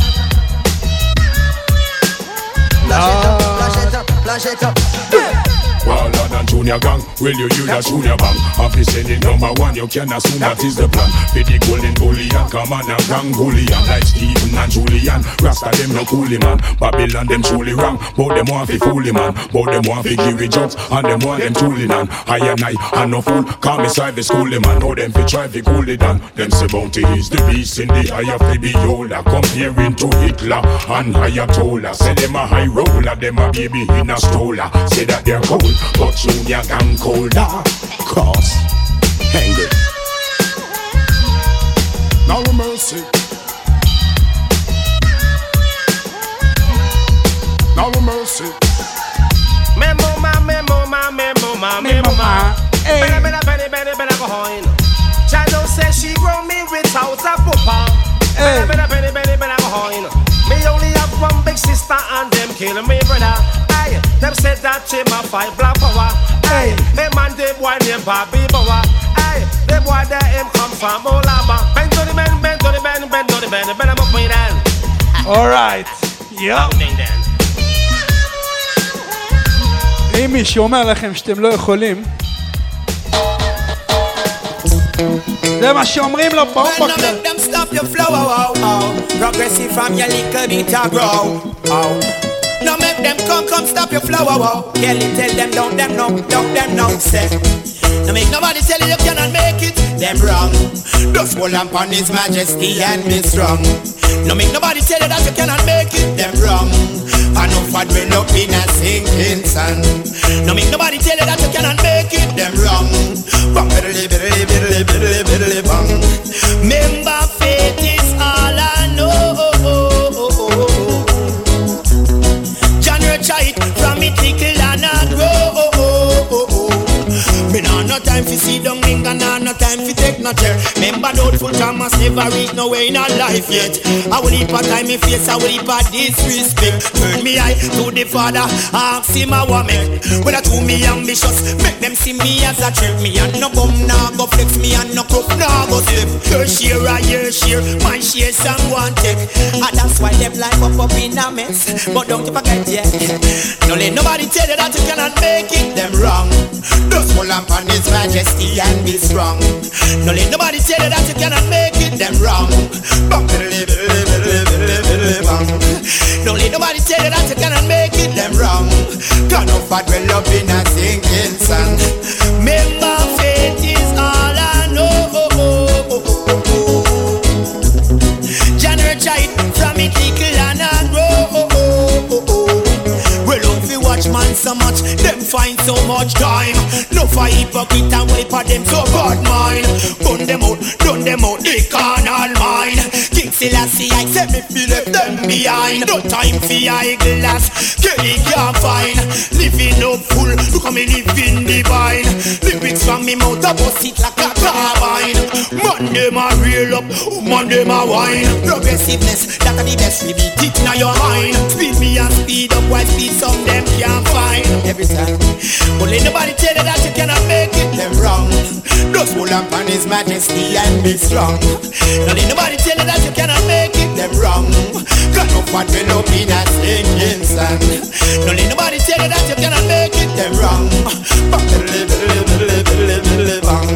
[SPEAKER 24] Flash it up,
[SPEAKER 22] Wilder than Junior Gong, will you hear that Junior Bang? Officer the number one, you can assume that is the plan. Be the golden bullion, come on a gang bullion like Stephen and Julian. Rasta them no coolie man, Babylon them truly wrong. But them want fi foolie man, but them want fi give jobs and them want them truly nan. I and I, and no fool, call me side schoolie man. Know them fi try fi cool it down. Them say bounty is the beast in the eye of the beholder. Comparing to Hitler and Ayatollah. Say them a high roller, them a baby in a stroller. Say that they're cold, but Junior Gong colder. Ah, Cause angry.
[SPEAKER 23] No mercy. No mercy.
[SPEAKER 5] Memo ma, memo ma, memo ma, memo ma. Better, eh. better, better, better, better go home. Shadow says she grow me without a papa. Eh. Better, better, better, better, better go home. Me only one big sister and them kill me brother. Hey, them said that she my fight black power. Hey, hey man, they boy named Bobby Bower. Hey, they boy that him come from Olaba. Bend to the bend, bend to the bend, bend to the bend, bend up me then.
[SPEAKER 9] אורייט. יואו. אם מישהו אומר לכם שאתם לא יכולים, זה מה שאומרים לו פה
[SPEAKER 25] Well, now make them stop your flow, oh, oh, oh. Progressive from your little bit of grow, oh. Now make them come, come stop your flow, oh, oh. Kelly tell them, don't them know, don't them know, say. Now make nobody tell you you cannot make it, them wrong. Just hold on upon His Majesty and be strong. No make nobody tell you that you cannot make it, them wrong. I know for dwell up in a sinking sun. No make nobody tell you that you cannot make it, them wrong. Bang, biddly, biddly, biddly, biddly, no time fi sit down, me nah no time fi take no chair. Remember doubtful Thomas never reach nowhere in our life yet. I will heap a time me face, I will heap a disrespect. Turn me eye to the father, him a what make. When I too me ambitious, make them see me as a trick. Me and no bum, nah go flex, me and no crook, nah go slip. Your share, I your share, my share, some one take. And that's why them life up up in a mess. But don't you forget, yeah. No let nobody tell you that you cannot make it. Them wrong. Hold on upon His Majesty and be strong. No let nobody tell you that you cannot make it. Them wrong. No let nobody tell you that you cannot make it. Them wrong. God no fat well up in a sinking sun. Remember faith is all I know. John Richard from it little and I grow. Well, don't fi watch man so much, them find so much time. No for hypocrite and wipe of them so bad mind. Gun them out, done them out, they can't all mine. King Selassie, I say me feel left them behind. No time for eyeglass, Kelly can't find. Living up full, look how me living divine. Lyrics from me mouth, I bust it like a carbine. Man, them a real up, man, them a wine. Progressiveness, that are the best, we beat it in your mind. Speed me and speed up, while speed some them can't find. Every time, but let nobody tell you that you cannot make it. Them wrong. Just hold on upon His Majesty and be strong. Don't let nobody tell you that you cannot make it. Them wrong. Got no fat well up in a sinking sun. Don't let nobody tell you that you cannot make it. Them wrong. Bang, biddly, biddly, biddly, biddly, biddly, bang.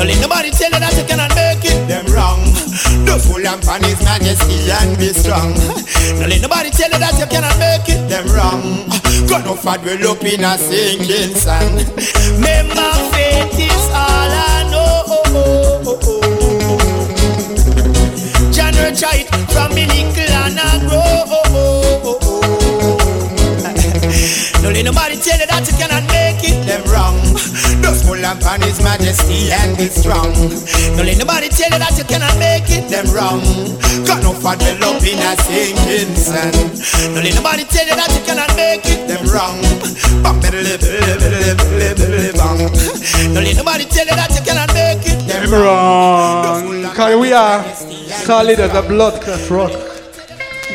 [SPEAKER 25] Don't let nobody tell you that you cannot make it. Them wrong. Just hold on upon His Majesty and be strong. Don't let nobody tell you that you cannot make it. Them wrong. Fat well up in a sinking sun. Remember faith is all I know. John Richard from me little and I grow. Don't let nobody tell you that you cannot make upon His Majesty and be strong. Don't let nobody tell you that you cannot make it, them wrong. Got no for developing a sinking sun. Don't let nobody tell you that you cannot make it, them wrong. Bang, better live, live, live, live, live, bang. Don't let nobody tell you that you cannot make it, them wrong.
[SPEAKER 9] Wrong. Cause we are solid as a blood clot rock.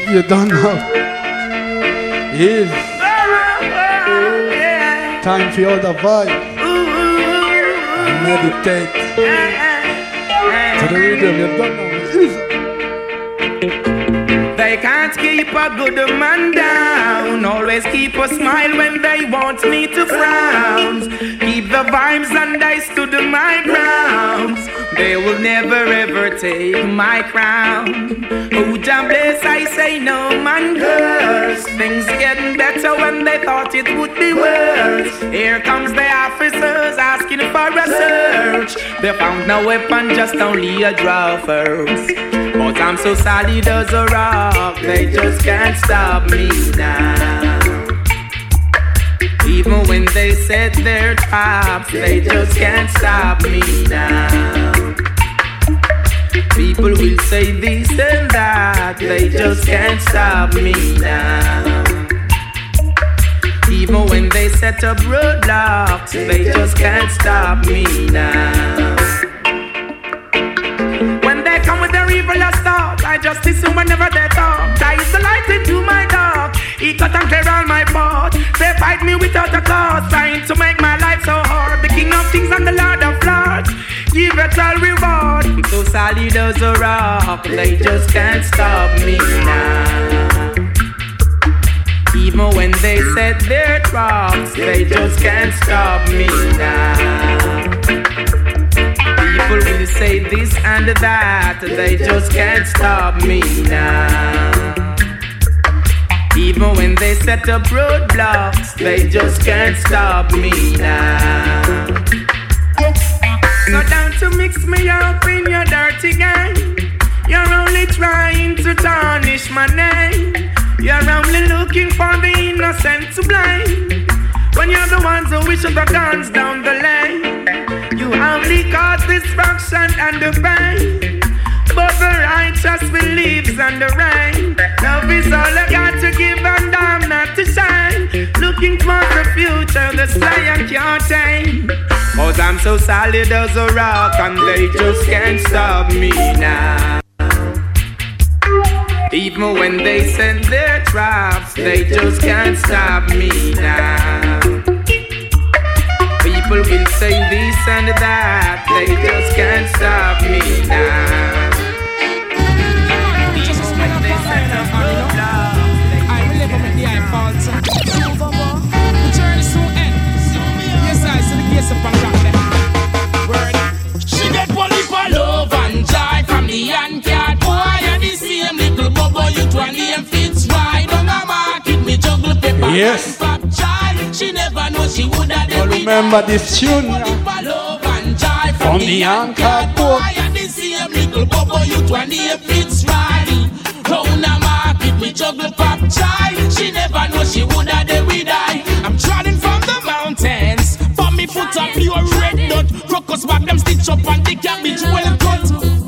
[SPEAKER 9] You don't know. Is time for all the vibe. Meditate to the rhythm. You don't know.
[SPEAKER 18] They can't keep a good man down. Always keep a smile when they want me to frown. Keep the vibes and I stood my ground. They will never ever take my crown. Oh, Jah bless, I say no man curse. Things getting better when they thought it would be worse. Here comes the officers asking for a search. They found no weapon, just only a draw first. But I'm so solid as a rock, they just can't stop me now. Even when they set their traps, they just can't stop me now. People will say this and that, they just can't stop me now. Even when they set up roadblocks, they just can't stop me now. When they come with their evil thoughts, I just listen whenever they talk. That is the light into my dark. He cut and clear all my path. They fight me without a cause, solid as a rock. They just can't stop me now. Even when they set their traps, they just can't stop me now. People will say this and that, they just can't stop me now. Even when they set up roadblocks, they just can't stop me now. So down to mix me up in your dirty game. You're only trying to tarnish my name. You're only looking for the innocent to blame. When you're the ones who wish the guns down the lane. You only cause destruction and the pain. But the righteous believes in the rain. Love is all I got to give and I'm not to shine. Looking for the future, the sky I can't tame. Cause I'm so solid as a rock and they just can't stop me now. Even when they send their traps, they just can't stop me now. People will say this and that, they just can't stop me now.
[SPEAKER 26] The uncat boy and the same little bubble you to name fits right on the market. Me juggle paper
[SPEAKER 9] Yes.
[SPEAKER 26] pop child. She never know she would have
[SPEAKER 9] All remember this tune. From the uncut boy.
[SPEAKER 26] and the same little bubble you to name fits right. Round the market, me juggle pop child. She never know she would have we die. I'm trotting from the mountains. For me foot up pure red dot. Crocus back them stitch up and the cabbage well cut.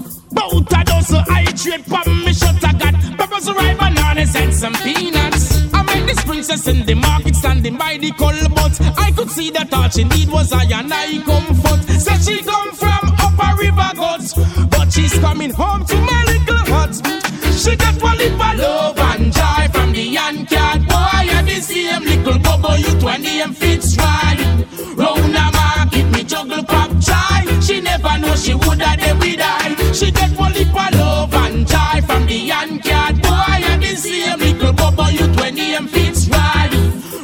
[SPEAKER 26] A dozen I trade pop me shut I got peppers, ripe bananas and some peanuts. I met this princess in the market standing by the but I could see that all she need was I and I comfort. Said she come from upper river gods, but she's coming home to my little hut. She got one lip of love and joy from the uncat boy and the same little bubble you twenty and fits right. Round the market me juggle pop joy. She never know she would have the we die. She get one lip of and joy from the uncat boy and the same little bubble you twenty and fits right.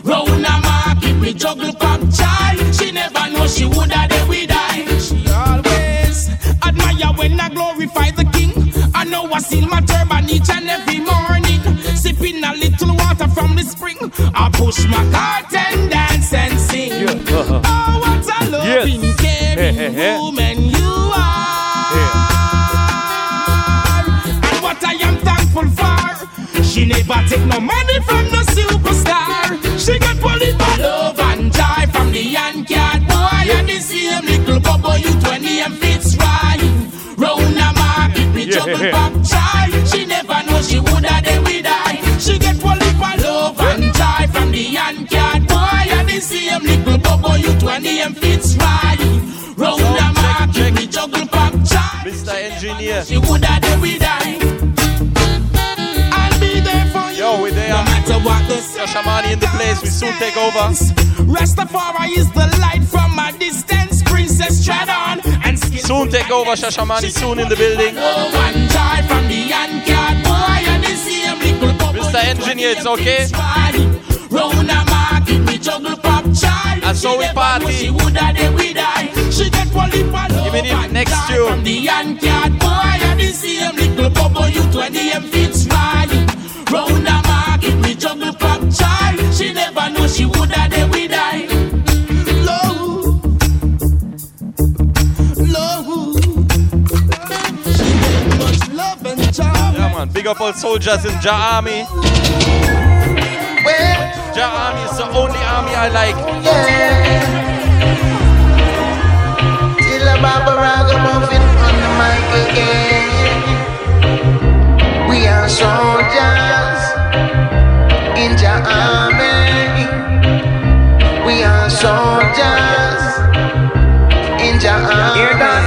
[SPEAKER 26] Round the market me juggle pop joy. She never know she would have the we die. She always admire when I glorify the king. I know I seal my turban each and every morning. Sipping a little water from the spring. I push my cart and dance and sing. Oh, what a loving, caring woman She never take no money from the superstar. She got bullied by love and joy from the uncat boy and the same little bubble youth when the fits right. Round the market, juggle
[SPEAKER 27] Yeah.
[SPEAKER 26] pop try. She never know she woulda then we die. She get lip of love and joy from the young cat boy and the same little bubble when the M fits right. Round the market, we juggle pop try.
[SPEAKER 28] Mr. Engineer.
[SPEAKER 26] She woulda then we die. Matter what the
[SPEAKER 28] Shashamane in the place. We soon take over.
[SPEAKER 26] Rastafari is the light from a distance. Princess tread and.
[SPEAKER 28] Soon take over. Shashamane soon in the building.
[SPEAKER 26] Oh, one joy from the uncut boy and the same little bubble.
[SPEAKER 28] Mr. Engineer, it's okay.
[SPEAKER 26] Round the market, we juggle pop child.
[SPEAKER 28] And so we party.
[SPEAKER 26] She woulda we die. She get one lip of love
[SPEAKER 28] Give me the next tune.
[SPEAKER 26] The boy and the same little bubble youth when the M fits right. Round the She never know she woulda then we die. Love, love. She get much love and joy.
[SPEAKER 28] Yeah, man. Big up all soldiers in Jah Army. Jah Army is the only army I like.
[SPEAKER 17] Till a Baba Ragamuffin on the mic again. We are soldiers in Jah army. We are soldiers in Jah army.
[SPEAKER 21] Hear that?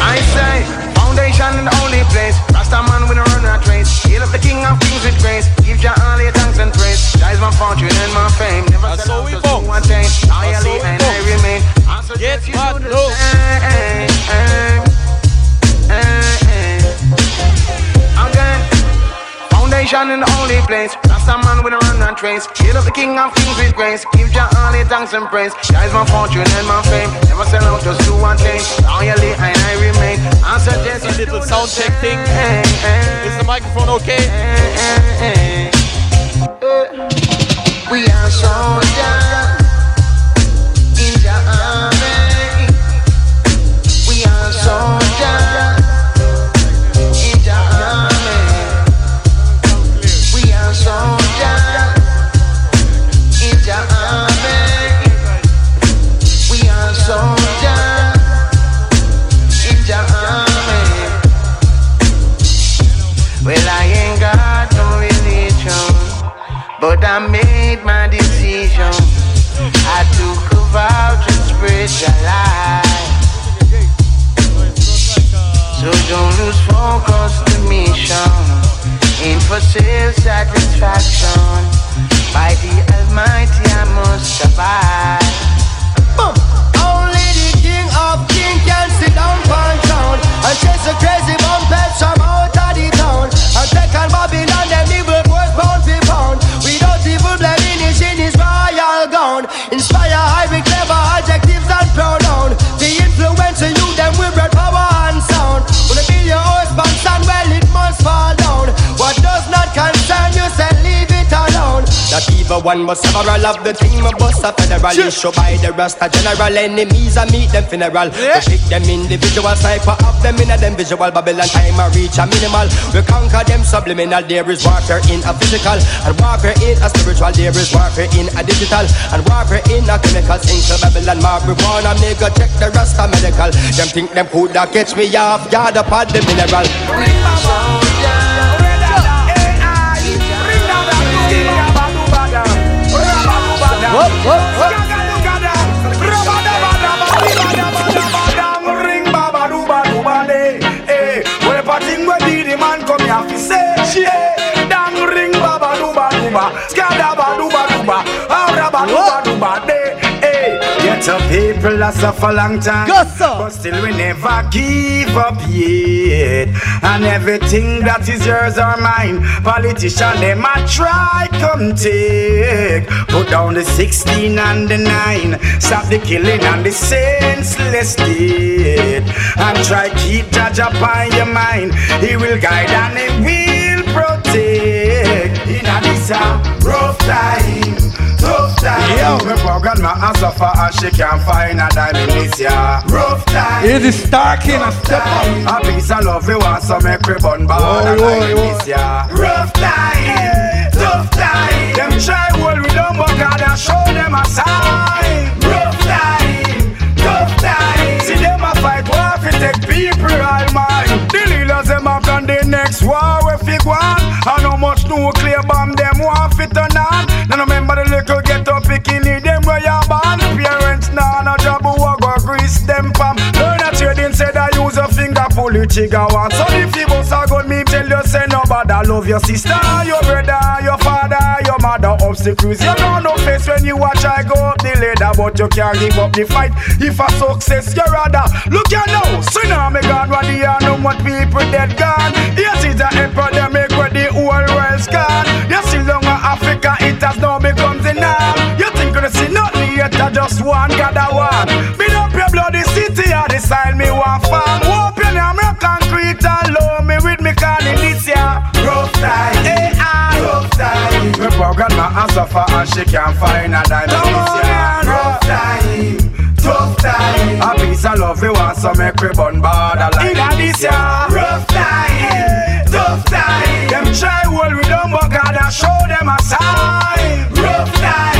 [SPEAKER 21] I say, foundation in the only place. Rasta man with a run rat race. Hail up the king of kings with grace. Give Jah all your thanks and praise. That is my fortune and my fame. Never
[SPEAKER 28] That's
[SPEAKER 21] sell out
[SPEAKER 28] we
[SPEAKER 21] just
[SPEAKER 28] bounce.
[SPEAKER 21] to attain.
[SPEAKER 28] That's
[SPEAKER 21] Loyally
[SPEAKER 28] we
[SPEAKER 21] and I
[SPEAKER 28] bounce.
[SPEAKER 21] remain. I suggest you
[SPEAKER 28] mad,
[SPEAKER 21] do the same. Foundation in the only place. Rasta man with a run and trace. Hail up the king of kings with grace. Give Jah all your thanks and praise. That is my fortune and my fame. Never sell out just to attain. Loyally and I remain. I suggest
[SPEAKER 28] A little
[SPEAKER 21] do
[SPEAKER 28] sound check thing. Eh, eh, is the microphone okay?
[SPEAKER 17] Eh, we are soldiers
[SPEAKER 21] I made my decision. I took a vow to spread your light. So don't lose focus, the mission. Aim for self satisfaction. By the Almighty, I must survive.
[SPEAKER 17] Evil
[SPEAKER 21] one must several of the team of bust a federal issue by the Rasta general enemies and meet them funeral. We shake them individual sniper of them in a them visual Babylon time I reach a minimal. We conquer them subliminal. There is warfare in a physical and warfare in a spiritual. There is warfare in a digital and warfare in a chemical. Into Babylon marijuana. Go check the Rasta medical. Them think them coulda catch me off guard upon the mineral.
[SPEAKER 19] Ring baba do ba do ba day. Eh, but thing we be the man come here fi say, yeah. Dang ring baba do ba do ba, skada ba do ba do ba, abra ba do ba do ba get a people that suffer long time, but still we never give up yet. And everything that is yours or mine, politician them a try come take. Put down the 16 and the 9, stop the killing and the senseless deed. And try keep judge up on your mind, he will guide and he will protect. In a rough time, time. Yo. Poor grandma and suffer and she can't find a diamond this year. Rough time.
[SPEAKER 9] It is stacking a step
[SPEAKER 19] up. A piece of love you want some make we bun bad in this year. Oh. Rough time. Tough time. Them try hold we down but God and show them a sign. Rough time. Tough time. See them
[SPEAKER 26] a fight war fi take people all mine. The leaders them have done the next war we fi go on. And how much nuclear bomb them want fi turn them palm. Learn a trading said I use a finger pull the trigger one. So if you bust a gun me tell you say nobody love your sister, your brother, your father, your mother obstacles. You don't no face when you watch I go up the ladder, but you can't give up the fight. If a success you rather look you now. Tsunami gone, what the you know what people dead gone. Yes, it's a epidemic where the whole world's gone. You see long Africa, it has now become yet, just one God I one. Build up your bloody city, I decide me one farm. Open your me concrete and low me with me can in this year. Rough time, hey, ah, rough time. Me poor grandma and suffer and she can't find a dime in this year. Rough time. Tough time A piece of love we want so make we bun borderline Inna this year Rough time Tough time Them try hold we down but God a show them a sign Rough time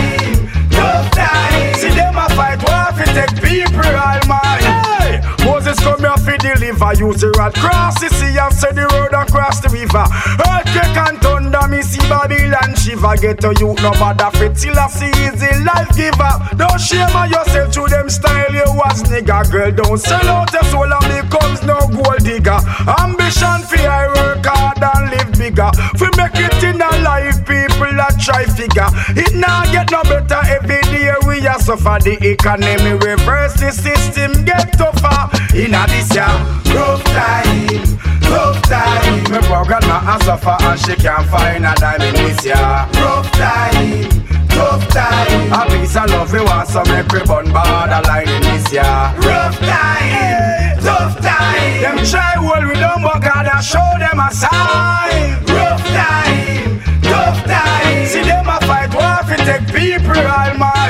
[SPEAKER 26] fi deliver Use the rod cross the sea and set the road across the river. Earthquake and thunder me see Babylon shiver. Get to you no bother fit till I see easy life giver Don't shame on yourself to them style you was nigga Girl don't sell out your soul and becomes no gold digger. Ambition fi I work hard and live bigger. We make it in a life people a try figure. It now get no better every day we suffer The economy reverse the system get tougher. In a this year rough time Rough time. Me poor grandma a suffer and she can't find a dime in this year Rough time Tough time. A piece of love we want so make we bun borderline in this year Rough time Tough time. Them try hold we down but God a show them a sign. Rough time Tough time. See them a fight war fi take people all mine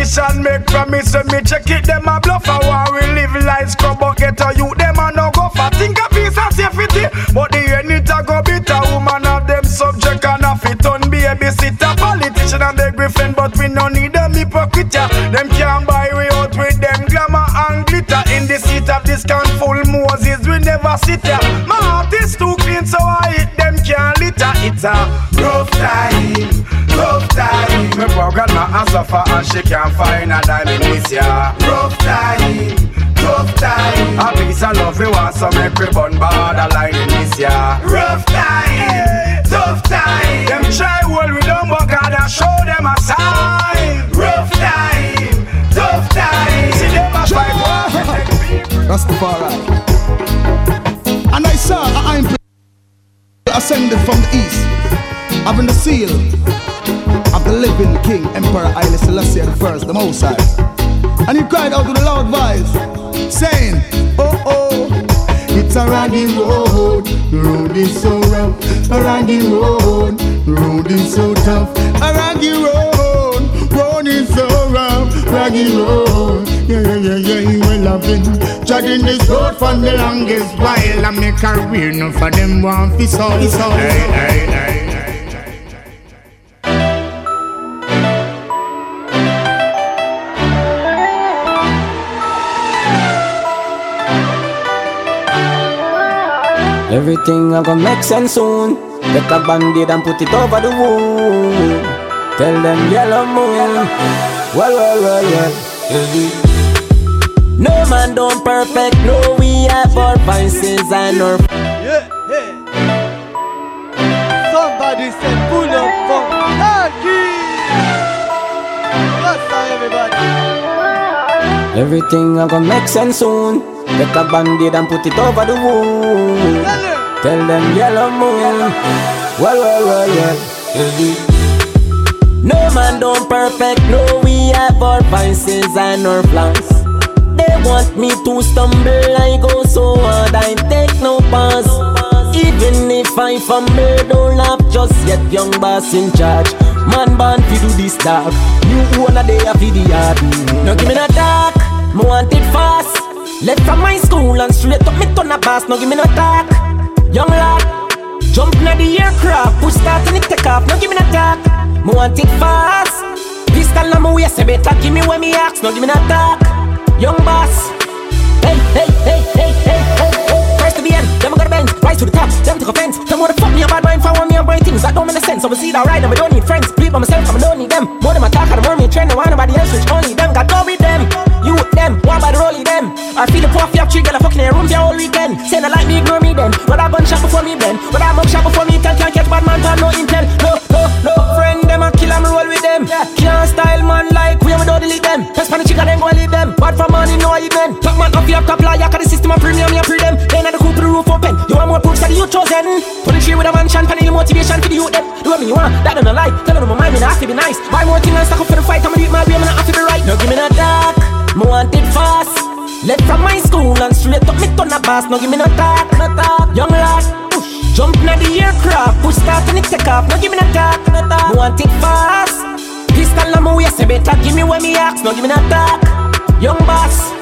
[SPEAKER 26] Politician make promise when me check it them a bluff a war we live life scrub but get a youth them a no go for Think a peace and safety But the end it a go bitter woman of them subject and a fit on babysitter Politician and we friend but we no need them hypocrite ya. Them can't buy we out with them glamour and glitter In the seat of this can full Moses we never sit ya. My heart is too clean so I hit them can't litter It's a rough time, rough time Me poor grandma a suffer and she can't find a dime in this year Rough time tough time. A piece of love we want so make we bun borderline in this year. Rough time, tough time. Them try hold we down but God a show them a sign. Rough time, tough time. See them a fight.
[SPEAKER 10] That's the far right. And I saw iron ascended from the east, having the seal of the living King Emperor Haile Selassie First, the Most High. And he cried out with a loud voice, saying, Oh oh, it's a raggy road, the road is so rough. A raggy road, the road is so tough. A raggy road, road is so rough. Raggy road, yeah yeah yeah yeah. Well I've been treading this road for the longest while. I make a career, no for them want fi so so. Hey hey hey.
[SPEAKER 29] Everything a gonna make sense soon. Get a band-aid and put it over the wound. Tell them yellow moon. Well, well, well, well. No man don't perfect. No, we have our vices and our.
[SPEAKER 30] Yeah, yeah. Somebody said pull up for Lucky. That's how everybody.
[SPEAKER 29] Everything a gonna make sense soon. Get a band-aid and put it over the wound. Tell them yellow moon. Well, well, well, well. No man don't perfect. No, we have our vices and our flaws. Want me to stumble. I go so hard. I take no pass. Even if I fumble, don't laugh. Just yet young boss in charge. Man born fi do this dark. New owner they a fi the yard. Now give me no talk. Me want it fast. Left from my school and straight up me turn a boss. Now give me no talk. Young lad, jump in the aircraft, push start and it take off. Now give me no talk. Me want it fast. Pistol on my waist, you better give me when me ask. Now give me no talk young boss. Hey, hey, hey, hey, hey, hey, hey. Praise to the end, never gotta bend. Rise to the top, them took offense. Tell me what the fuck me, a bad mind, found me, I'm buying things that don't make sense. I'm a seed, alright, I don't need friends. Bleed by myself, I don't need them. More than my talk, I don't want me a trend. I want nobody else, which only them got go with them. You with them, one by the rolling them. I feel the you have three girl fucking room the whole weekend. Saying I like me, ignore me then. But I gun shot before me then. But I mug shot before me tell can't catch bad man, no intel. No, no, no. Friend them, I kill them, roll with them. Can't style man like we, we don't delete them. Press pan the chicken, then go and leave them. Bad for money, no even. Top man up, you have top lie, the system of premium, you pre them. Then at the coop, the roof open. You want more proofs that you chosen. 23 with a mansion, panel motivation for the youth them. Do what me you want, that don't lie. Tell them my mind, not have to be nice. Buy more things and stack up for the fight. I'ma do it my way, not have to be right. No give me no dark, me want it fast. Left from my school and straight up me turn a boss. No give me no talk, no talk. Young lad, jump in the aircraft, push start and it take off. No give me no talk, no talk. Me want it fast. Pistol on my waist, you better give me when me ask. No give me no talk. Young boss,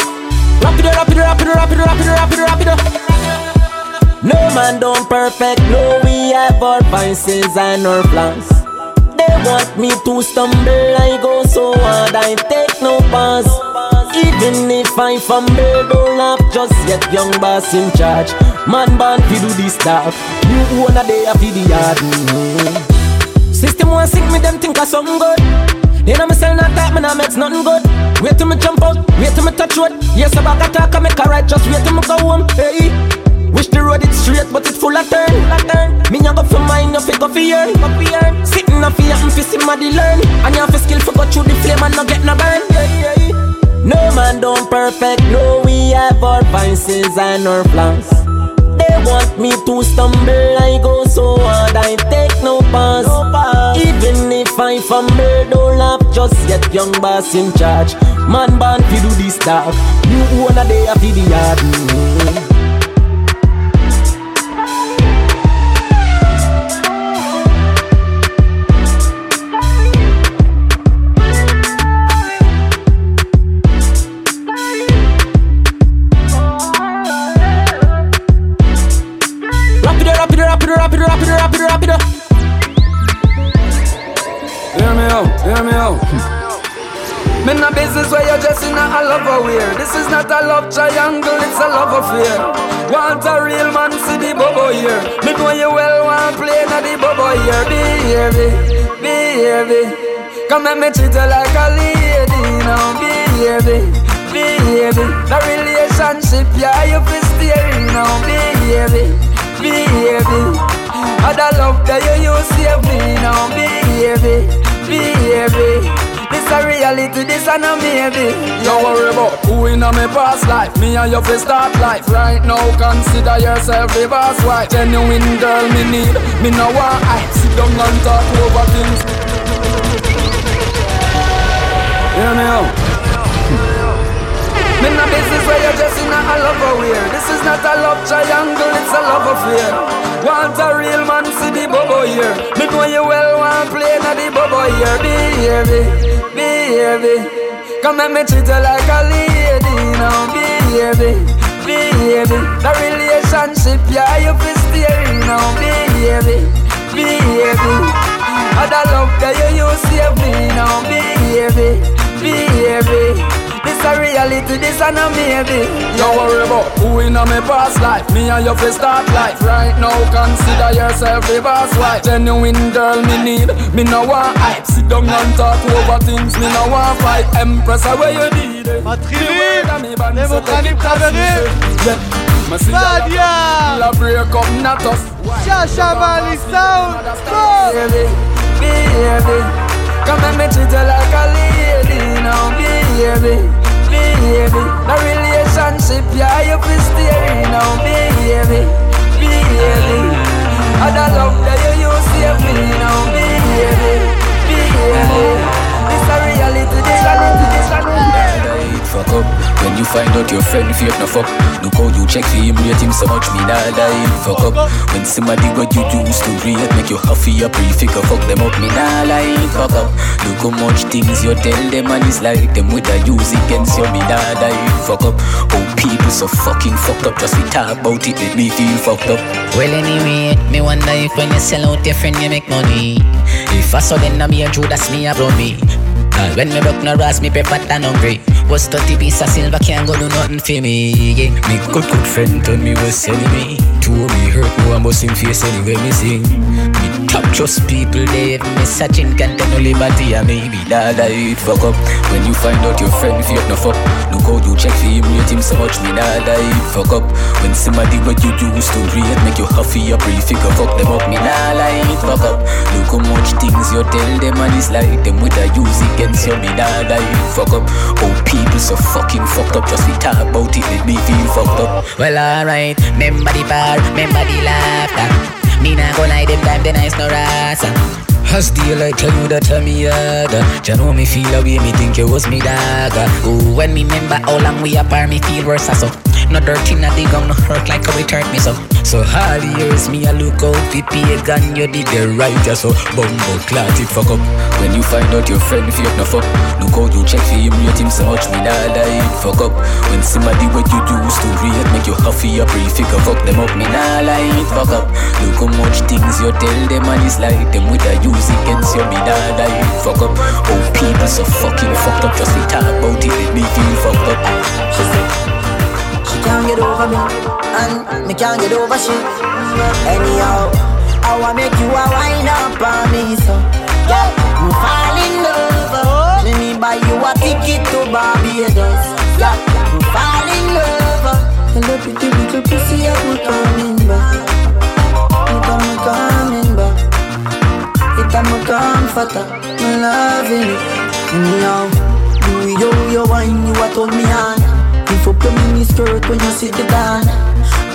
[SPEAKER 29] rap it up, rap it up, rap it up, rap it up, rap it up, rap it up. No man don't perfect, no we have our vices and our flaws. They want me to stumble, I go so hard, I take no pause. Even if I fumble, don't laugh just yet, young boss in charge. Man born fi do this stuff, you own a day a the yard. mm System want sink me, them think I something good. Then I'm selling that type, man, I makes nothing good. Wait till me jump out, wait till me touch road. Yes, I back attack, I make a right, just wait till me go home. Hey. Wish the road it's straight, but it's full of turn. Full of turn. Me a go for mine, you fi go for yearn. Sitting a fi fi see my learn. And you have a skill for go through the flame and not get no burn. Yeah, yeah. No man don't perfect, no we have our vices and our flaws. They want me to stumble, I go so hard, I take no pause. Even if I fumble, don't laugh just yet, young boss in charge. Man born fi do this stuff, you own a day a fi the yard.
[SPEAKER 8] Hear me out, hear me out. Me a business where you're just in a love aware. This is not a love triangle, it's a love affair. Want a real man, see the bubble here. Me know you well, want play na the bubble here. Behave, behave. Come and me treat you like a lady now. Behave, behave. The relationship, yeah, you fi steering now. Behave, behave. Other love that you use save me now. Behave, behave. This a reality, this a no maybe.
[SPEAKER 31] Don't worry about who in a me past life. Me and you fi start life right now. Consider yourself the boss wife. Genuine girl, me need. Me no want hype. Sit down and talk over things. Hear me out.
[SPEAKER 8] Me no business where you're just in a love aware. This is not a love triangle, it's a love affair. Want a real man, see the bubble here. Me know you well, want play na the bubble here. Behave, behave. Come and me treat you like a lady now. Behave, behave. The relationship, yeah, you fi steering now. Behave, behave. Other love that you use save me now. Behave, behave. This a reality, this a no maybe.
[SPEAKER 31] Don't worry about who in a me past life. Me and you fi start life right now. Consider yourself the boss wife. Genuine girl, me need. Me no want hype. Sit down and talk over things. Me no want fight. Empress, where you need it.
[SPEAKER 30] démocratie travérée. Nadia.
[SPEAKER 31] La break up, not us.
[SPEAKER 30] Chacha Mali Sound.
[SPEAKER 8] Baby, baby. Come and me treat you like a lady now, baby, baby. The relationship, yeah, you fi steering now, baby, baby. Other love that you use save me now, baby, baby. This a reality, this reality, this reality.
[SPEAKER 32] Fuck up when you find out your friend fear no fuck. Look how you check him, rate him so much, me nah die. Fuck up when somebody what you used to rate make you huffy up, you figure fuck them up, me nah lie. Fuck up, look how much things you tell them and it's like them with a use against you, me nah die. Fuck up, oh people so fucking fucked up, just we talk about it, make me feel fucked up.
[SPEAKER 33] Well anyway, me wonder if when you sell out your friend you make money If I saw then I'm here Judas me abroad me uh, When me broke no ras me fat and hungry Was 30 piece of silver can't go do nothing for me yeah.
[SPEAKER 32] Me good good friend told me was selling me to me hurt no I must him face anyway me sing. Me top trust people they if me searching can tell no liberty and maybe that I fuck up. When you find out your friend fake no fuck. Look how you check for him rate him so much me nah die fuck up. When somebody what you used to rate make you huffy up pre figure fuck them up me nah lie fuck up. Look how much things you tell them and it's like them with a use against you me nah die fuck up. Oh people so fucking fucked up just we talk about it make me feel fucked up. Well alright, remember the bar, remember the laughter Me nah go lie them time the nice no rasa As daylight tell you that me other You know me feel away, me think you was me dagger. Ooh, when me remember how long we apart, me feel worse so No dirty, not the gun, no hurt like it hurt me so So the years me a look out fi pagan You did the right, yeah, so bumbo clot it fuck up.
[SPEAKER 34] When you find out your friend fake no fuck Look how you check for him rate him so much me nah die fuck up. When somebody what you used to rate make you huffy up pre figure fuck them up me nah lie fuck up. Look how much things you tell them and it's like them with a use against you me nah die fuck up. Oh people so fucking fucked up just we talk about it make me feel fucked up
[SPEAKER 35] can't get over me and me can't get over she. Anyhow, I wanna make you a wind up on me so. Yeah, you fall in love. oh. Let me buy you a ticket to Barbados. Yeah, you fall in love. Oh. Hello, pretty little pussy, I'm coming back. You got me coming back. It am a comforter, my loving it. Now, do you you wine, you a told me on. Lift up your mini skirt when you sit down.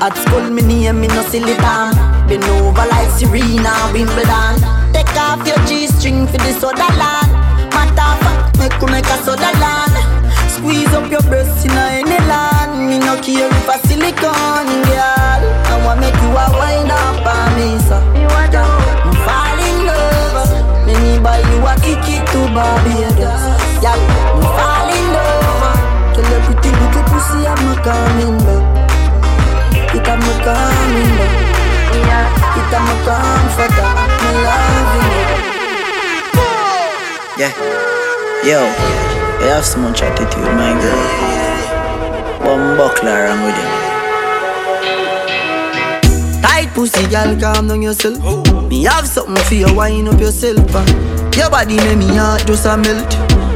[SPEAKER 35] At school, me name me no silly time. Been over like Serena Wimbledon. Take off your G-string for the soda land. Matter of fact, make you make a soda land. Squeeze up your breasts in any land. Me no care if a silicone girl. I want make you a wind up on me, so. Yeah, me fall in love. Me buy you a ticket to Barbados. Yeah, me fall in love. Tell your pretty little pussy I'm not coming back. It am a coming back. It am a comforter. Me loving it. Yeah. Yo, you have so much attitude, my girl. One buckler, I'm with you. Tight pussy, girl, calm down yourself. Me have something for you, wind up yourself. uh. Your body make me heart just a melt.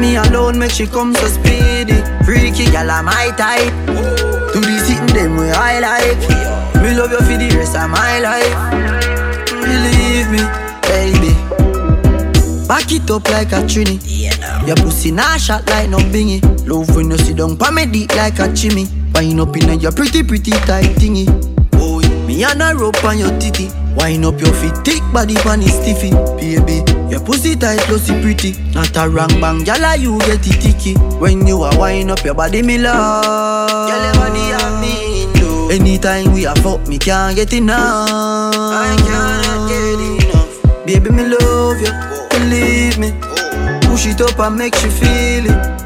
[SPEAKER 35] Me alone make she come so speedy. Freaky gal, I'm my type. Do the sitting them way I like. Me love you for the rest of my life. Believe me, baby. Back it up like a trini. Your pussy nah shot like no bingy. Love when you sit down pa me deep like a chimney. Wind up in your pretty pretty tight thingy. Me and a rope on your titty. Wind up your feet, thick body pan is stiffy. Baby, your pussy tight, pussy pretty. Not a wrong bang, gyal you get it ticky. When you are wind up your body, me love. Gyal your body a me do. Anytime we a fuck, me can't get enough. I cannot get enough. Baby, me love you, believe me. Push it up and make you feel it.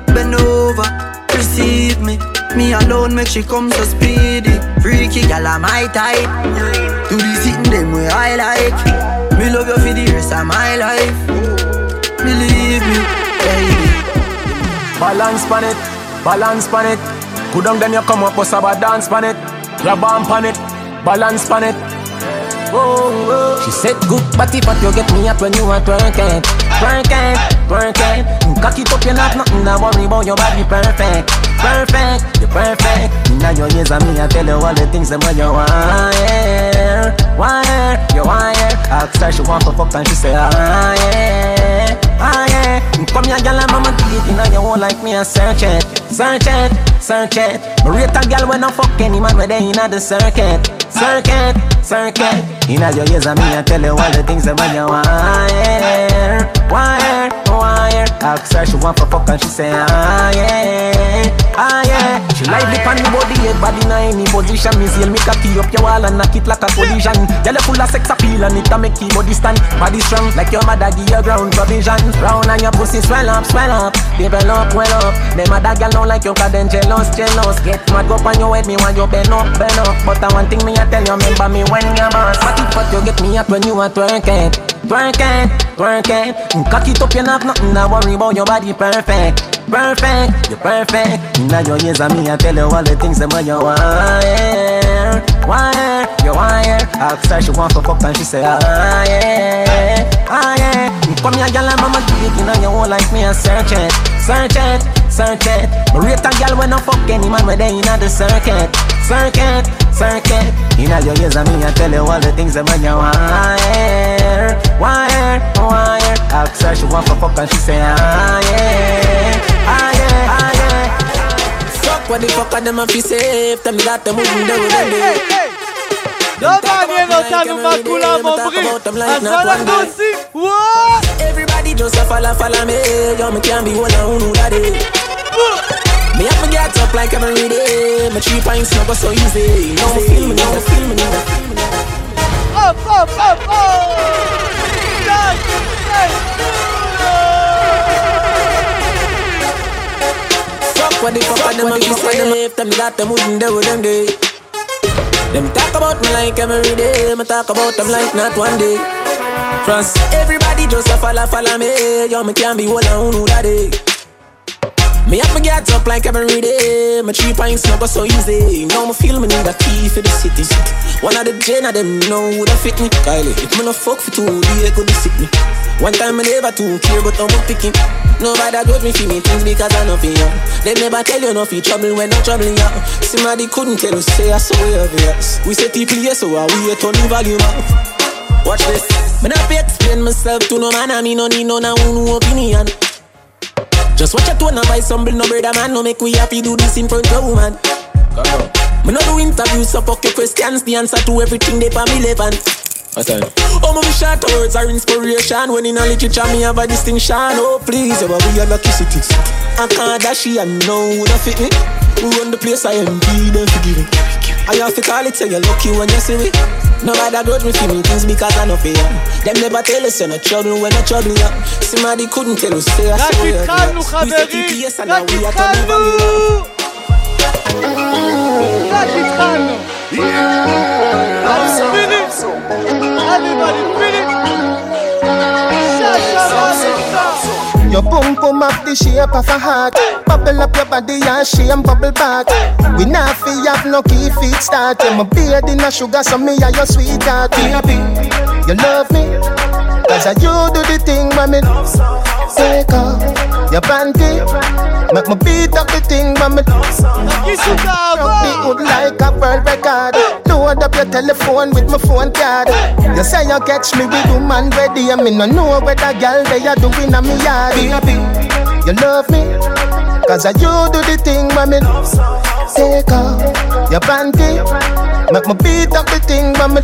[SPEAKER 35] Bend me. Me alone make she come so speedy. Freaky gal, I'm my type. Do the sitting them way I like. Me love you for the rest of my life. Believe me, baby.
[SPEAKER 19] Balance pan it, balance pan it. Good down then you come up with a dance pan it. Grab on pan it, balance pan it. Oh, oh.
[SPEAKER 32] She said good body but you get me up when you are twerking Twerking, twerking You cock it up, you not nothing to worry about your body perfect Perfect, you're perfect. Now your ears and me I tell you all the things that when you wire Wire, you wire Ask her she want to fuck and she say ah yeah Ah yeah. Come here girl and mama do it inna your hole like me and search it Search it, search it. Rate a girl when I fuck any man where they inna the circuit Circuit, circuit. Inna your ears and me I tell you all the things that when you wire Wire,
[SPEAKER 29] wire. Ask her she want for fuck and she say ah yeah, ah yeah. She pan the body, head body in any position. Me seal me cocky up your wall and knock it like a collision. Girl full of sex appeal and it a make your body stand. Body strong like your mother give you ground provision. Round and your pussy swell up, swell up, develop well up. Them other girl don't like you 'cause them jealous, jealous. Get mad up on your head, me want you bend up, bend up. But I one thing me I tell you, remember me when you're boss. But what you get me up when you are twerking, twerking, twerking. Cock it up, you have nothing to worry about. Your body perfect, perfect, you're perfect. Now your ears on me, I tell you all the things that you want. Wire, you wire. Ask her she want for fuck and she say ah yeah, ah yeah. Come here, girl, and mama it in your whole life. Me a search it, search it, search it. Me rate a girl when I fuck any man when they inna the circuit, circuit, circuit. Inna your ears and me I tell you all the things that you wire, wire, wire. Ask her she want for fuck and she say ah yeah, ah yeah, ah yeah. Fuck what the fuck are them a fi safe? Tell me that them wouldn't do it.
[SPEAKER 30] לא מעניין אותנו מה כולם אומרים, אז אנחנו עושים וואו!
[SPEAKER 29] Everybody just a follow, follow me. Yo, me can't be one on who that is. Me have to get up like every day. My three pints not go so easy. No me feel me, no me feel me, no me feel me.
[SPEAKER 30] Up, up, up, up! Done!
[SPEAKER 29] Fuck what the fuck are them a fi safe? Tell me that them wouldn't do them day. Them talk about me like every day. Me talk about them like not one day. Trust everybody just a follow, follow me. Yo, me can't be one on who that is. Me have to get up like every day. My three pints not go so easy. Now me feel me need a key for the city. One of the gen of them know who that fit me. Kylie, if me no fuck for two days, could sick me. One time me never too care, but I'm picking. Nobody got me me things because I know for you. They never tell you no for trouble when I'm troubling you. Somebody couldn't tell you say I saw obvious. We say people here, so I wait on the volume up. Watch this. Me not explain myself to no man, I me no need no na no opinion. Just watch your tone and buy some bill, no brother man. No make we happy do this in front of woman. Me no do interviews, so fuck your questions. The answer to everything they for me relevant. Oh, my short words are inspiration. When in a literature, me have a distinction. Oh, please, yeah, we are lucky cities. I can't dash it, I know who run the place I am them forgive me. I have to call it, say you're lucky when you see me. Nobody judge me for me things because I know fear. Them never tell us you're not trouble when you're troubling Yeah. Somebody couldn't tell us say I saw you. We
[SPEAKER 30] said
[SPEAKER 29] TPS and now we are
[SPEAKER 30] talking about Everybody feel it. Shut up.
[SPEAKER 1] Your boom boom up the shape of a heart. Bubble up your body and shame bubble back. We not fi have no key feet start. You my beard in a sugar, so me are your sweetheart. Baby, you love me, cause I you do the thing me take off your panty. Make me beat up the thing when me Rock the hood like a world record. Load up your telephone with my phone card. You say you catch me with woman ready, and me no know whether girl they are doing a me yard. You love me, cause I you do the thing when me take off your panty. Make me beat up the thing when me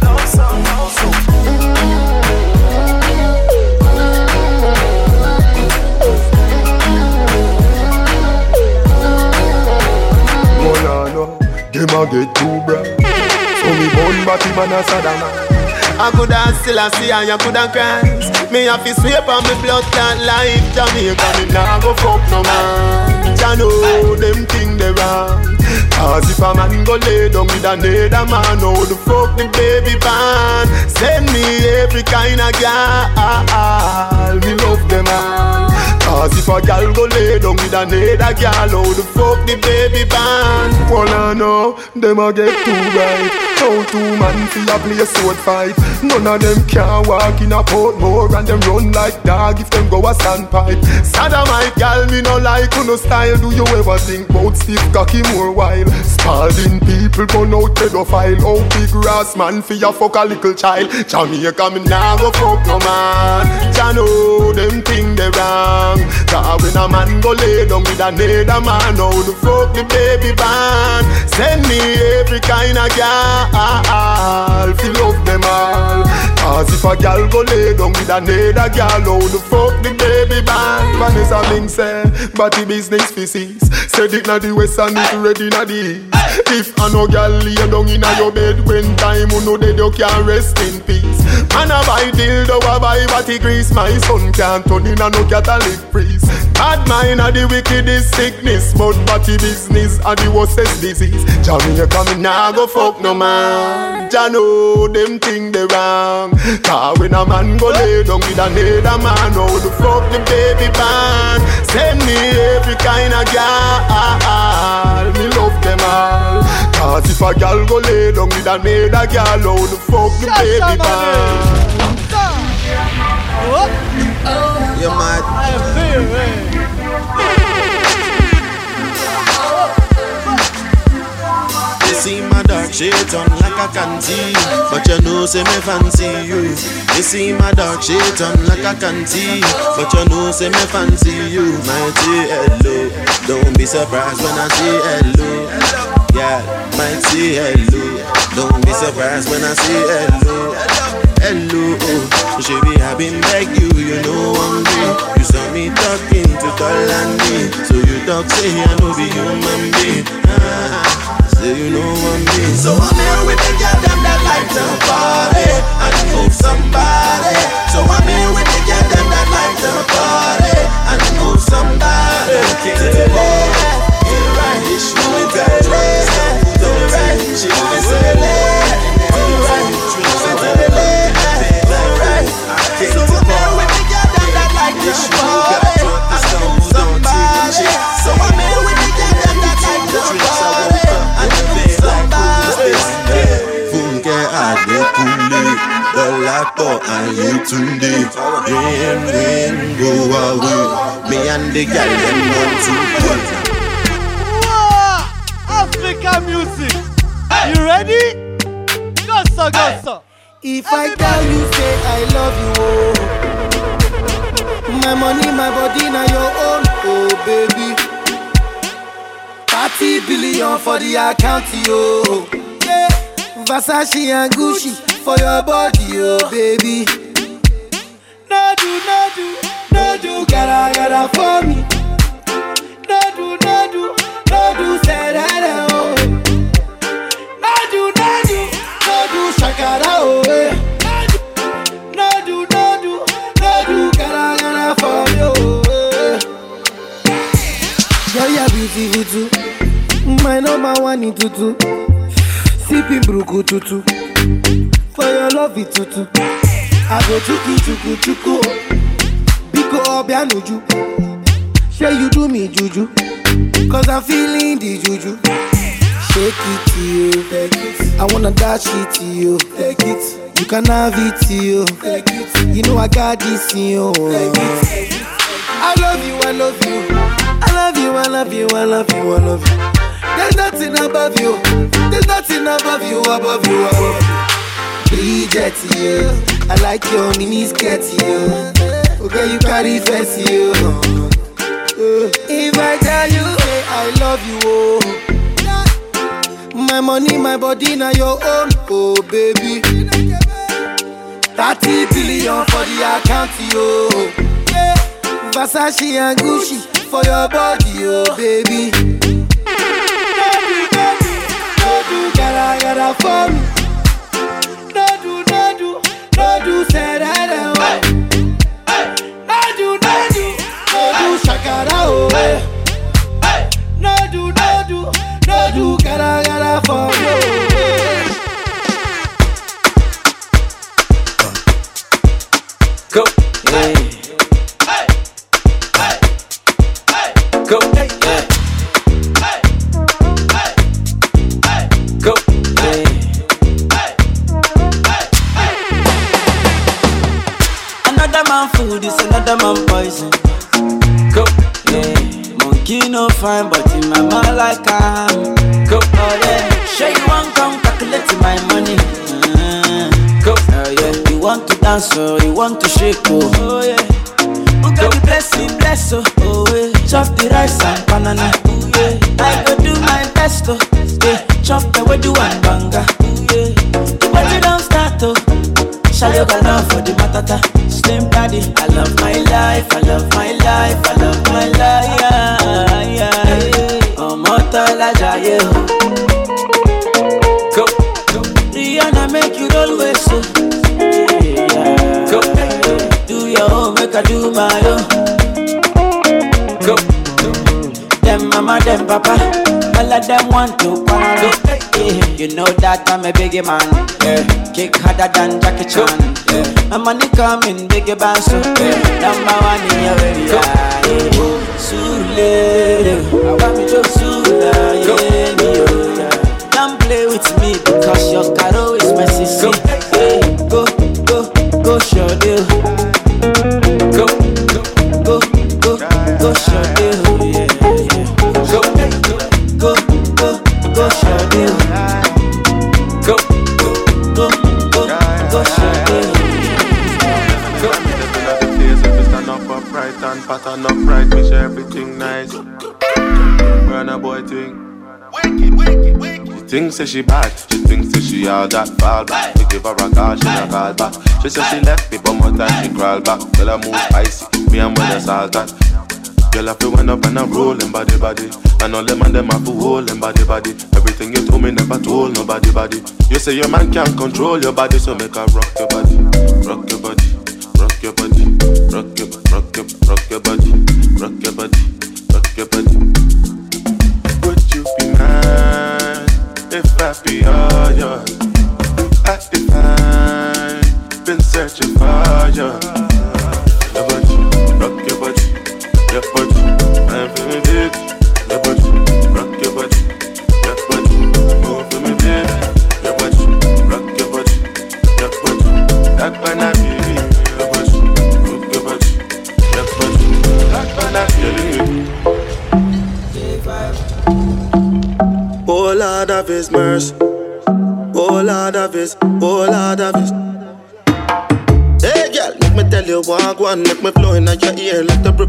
[SPEAKER 15] Them a get too bright. So me born batty man a Saddam.
[SPEAKER 1] I coulda still a see and you coulda Christ Me have to sweep on me blood clot life Jamaica me nah go fuck no man Jah know them thing they wrong Cause if a man go lay down with another man How the fuck the baby born Send me every kind of girl Me love them all Cause if a gal go lay down with another gal How the fuck the baby born
[SPEAKER 15] Well I know them a get too right. How two man fi a play a sword fight. None of them can walk in a Portmore and them run like dog if them go a standpipe.
[SPEAKER 1] Sodomite gal, me no like who no style
[SPEAKER 15] Do you ever think about stiff cocky more while? Spalding people gun out pedophile. How big grass man fi a fuck a little child? Jamaica me nah go fuck no man.
[SPEAKER 1] Jah know them thing they wrong Cause when a man go lay down with another man How the fuck the baby born Send me every kind of girl Fi love them all Cause if
[SPEAKER 15] a gal go lay down with a another gal, how the fuck the baby band? Vanessa Ming say, body business fi cease. Said it na the west and it ready na the east. If a no gal lay down inna your bed when time you know dead, you can rest in peace. Man a buy dildo, a buy body grease. My son can't turn in a no Catholic priest. Bad mind a the wickedest sickness, but body business a the worstest disease. Jamaica me nah go fuck no man. Jah know them thing they wrong. Cause when a man go lay down with another man, how the fuck the baby man? Send me every kind of gal. Me love them all. Cause if a gal go lay down with another gal, how the fuck the baby man?
[SPEAKER 14] You mad? You shades on like I can see But you know say me fancy you. You see my dark shades on like I can see But you know say me fancy you Might say hello Don't be surprised when I say hello Yeah, might say hello Don't be surprised when I say hello Hello, oh, be I been beg you, you know one day You saw me talking to Tolani So you talk say I know be human being. Ah, Say you know one day So I'm here with the girl them that like to party. And move somebody. So I'm here with the girl them that like to party. And move somebody. To the left, to the right She moving to the left, to the right She moving to the left, Dolapo and Yetunde Rain, rain, go away Me and the girl them want to play
[SPEAKER 30] Africa music. You ready? Go so, go so.
[SPEAKER 21] If I tell you, say I love you, oh. My money, my body, now your own, oh baby. 30 billion for the account, yo. Yeah. Versace and Gucci for your body, oh baby. No do, no do, no do, gotta, gotta for me. No do, no do, no do, say that, oh. No do, no do, no do, shakara, oh. eh. No do, no do, no do, gotta, gotta for me, oh. eh. Girl, you're beautiful too. My number one in tutu. Sipping bruku tutu. For your love it tutu. I go chuku chuku chuku. Biko obianuju. Say you do me juju. Cause I'm feeling the juju. Shake it to you. Take it. I wanna dash it to you. Take it. You can have it to you. Take it. You know I got this in you. Take it. I love you, I love you. I love you, I love you, I love you, I love you. There's nothing above you. There's nothing above you, above you, above you. Bridget, you. I like your mini skirt, you. Oh, okay, you carry fancy, you. If I tell you, say I love you, oh. My money, my body, now your own, oh baby. 30 billion for the account, yo. Versace and Gucci for your body, oh baby. No do, no gotta, gotta for me. Do, that, oh. No do, no do, no do, shakara, oh. No do, no do, no do, gotta, gotta for me.
[SPEAKER 36] Go. Yeah. Go. Yeah. Go.
[SPEAKER 20] Food is another man poison.
[SPEAKER 36] Go.
[SPEAKER 20] Yeah. Monkey no fine, but in my mind like I am.
[SPEAKER 36] Go.
[SPEAKER 20] Oh yeah. Sure you want come calculate my money. Uh,
[SPEAKER 36] Go.
[SPEAKER 20] oh yeah. You want to dance oh, you want to shake oh. Oh yeah. Who got the blessing, bless oh. Oh yeah. Chop the rice and banana. Oh yeah. I go do my best oh. Yeah. Chop the way do and banga. Oh yeah. The party don't start. Shall you got love for the matata? Slim body. I love my life, I love my life, I love my life. Yeah, yeah. Ọmọ tọ́lá o. Rihanna make you roll. Yeah. Go. Do your own, I do my own. Go. Mama, them papa, all of them want to quarrel. Yeah. You know that I'm a biggie man. Yeah. Kick harder than Jackie Chan. Yeah. My money coming, biggie band so. Yeah. Number one in your area. Yeah. Sule, I want me to Sula. Yeah. Don't play with me because your caro is my
[SPEAKER 14] upright and upright, make sure everything nice. Burna Boy thing. She thinks that she bad, she thinks that she all that fall back. We give her a call, she a call back. She said she left me, but more time she crawl back. Tell her move spicy, me and when the salt that. Girl, I feel went up and I'm rolling body body. And all them and them have to hold them body body. Everything you told me never told nobody body. You say your man can't control your body, so make her rock your body, rock your body, rock your body, rock your rock your rock your body, rock your body, rock your body. Would you be mine if I be all yours? I define, been searching for you. Of His, oh Lord of His. Hey girl, make me tell you walk one, make me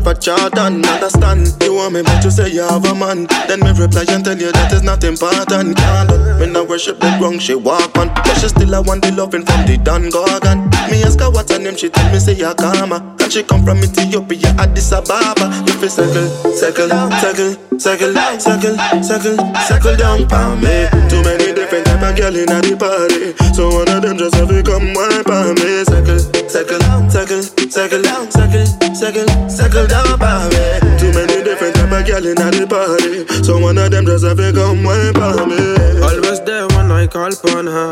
[SPEAKER 14] river Jordan. Understand? You want me, but you say you have a man. Then me reply and tell you that is not important. Can't me worship the wrong she walk on, but she still I want the loving from the Don Gorgon. Me ask her what's her name, she tell me say ya Kama, and she come from Ethiopia, Addis Ababa. If you circle, circle, circle, circle, circle, circle, circle down for me. Too many different type of girl in the party, so one of them just have to come wipe on me. Circle, circle, circle, circle, down, circle, circle, circle down for me. Too many different type of girl in the party, so one of them just have to come wipe on me.
[SPEAKER 37] Always there when I call upon her.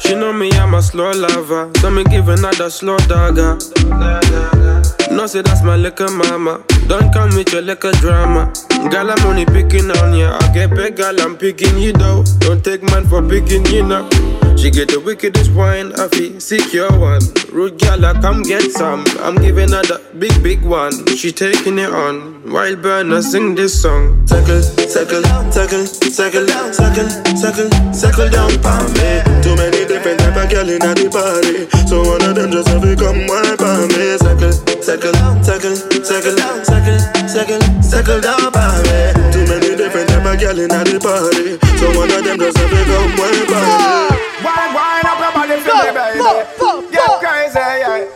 [SPEAKER 37] She know me, I'm a slow lover. So me give another slow dagger. No, say that's my little mama. Don't come with your little drama. Girl, I'm only picking on ya. I get big, girl, I'm picking you though. Don't take man for picking you now. She get the wickedest wine, I feel secure one. Rude I come get some. I'm giving her the big, big one. She taking it on. Wild burner, sing this song.
[SPEAKER 14] Circle, circle, circle, circle, circle, circle, circle down for me. Too many different type of girl in the party, so one of them just have to come wipe on me. Circle, circle, circle, circle, circle, circle, circle down for me. Too many girl in the party, so one of them just have to come wipe on me.
[SPEAKER 26] Wine, wine up your body for me, baby. Get crazy, yeah.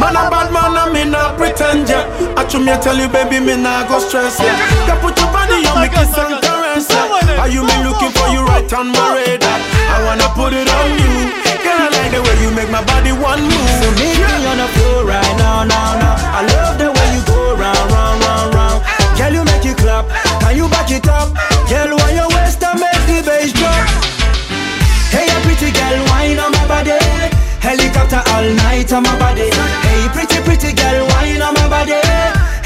[SPEAKER 38] Man a bad man and me not pretend ya I try me tell you baby me not go stress ya You put your body on me kiss and caress ya Are you me looking for you right on my radar? I wanna put it on you. Girl I like the way you make my body one move.
[SPEAKER 20] So meet me on the floor right now, now, now. I love the way you go round, round, round, round. Girl, you make it clap. You back it up? Girl, when you waist, I make the bass drop. Hey, a pretty girl, wine on my body. Helicopter all night on my body. Hey, pretty, pretty girl, wine on my body.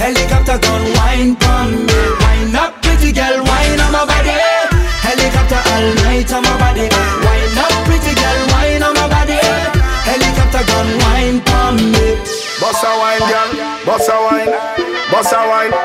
[SPEAKER 20] Helicopter gun, wine on me. Wine up, pretty girl, wine on my body. Helicopter all night on my body. Wine up, pretty girl, wine on my body. Helicopter gun, wine on me.
[SPEAKER 26] Bossa wine, girl. Bossa wine. Bossa wine.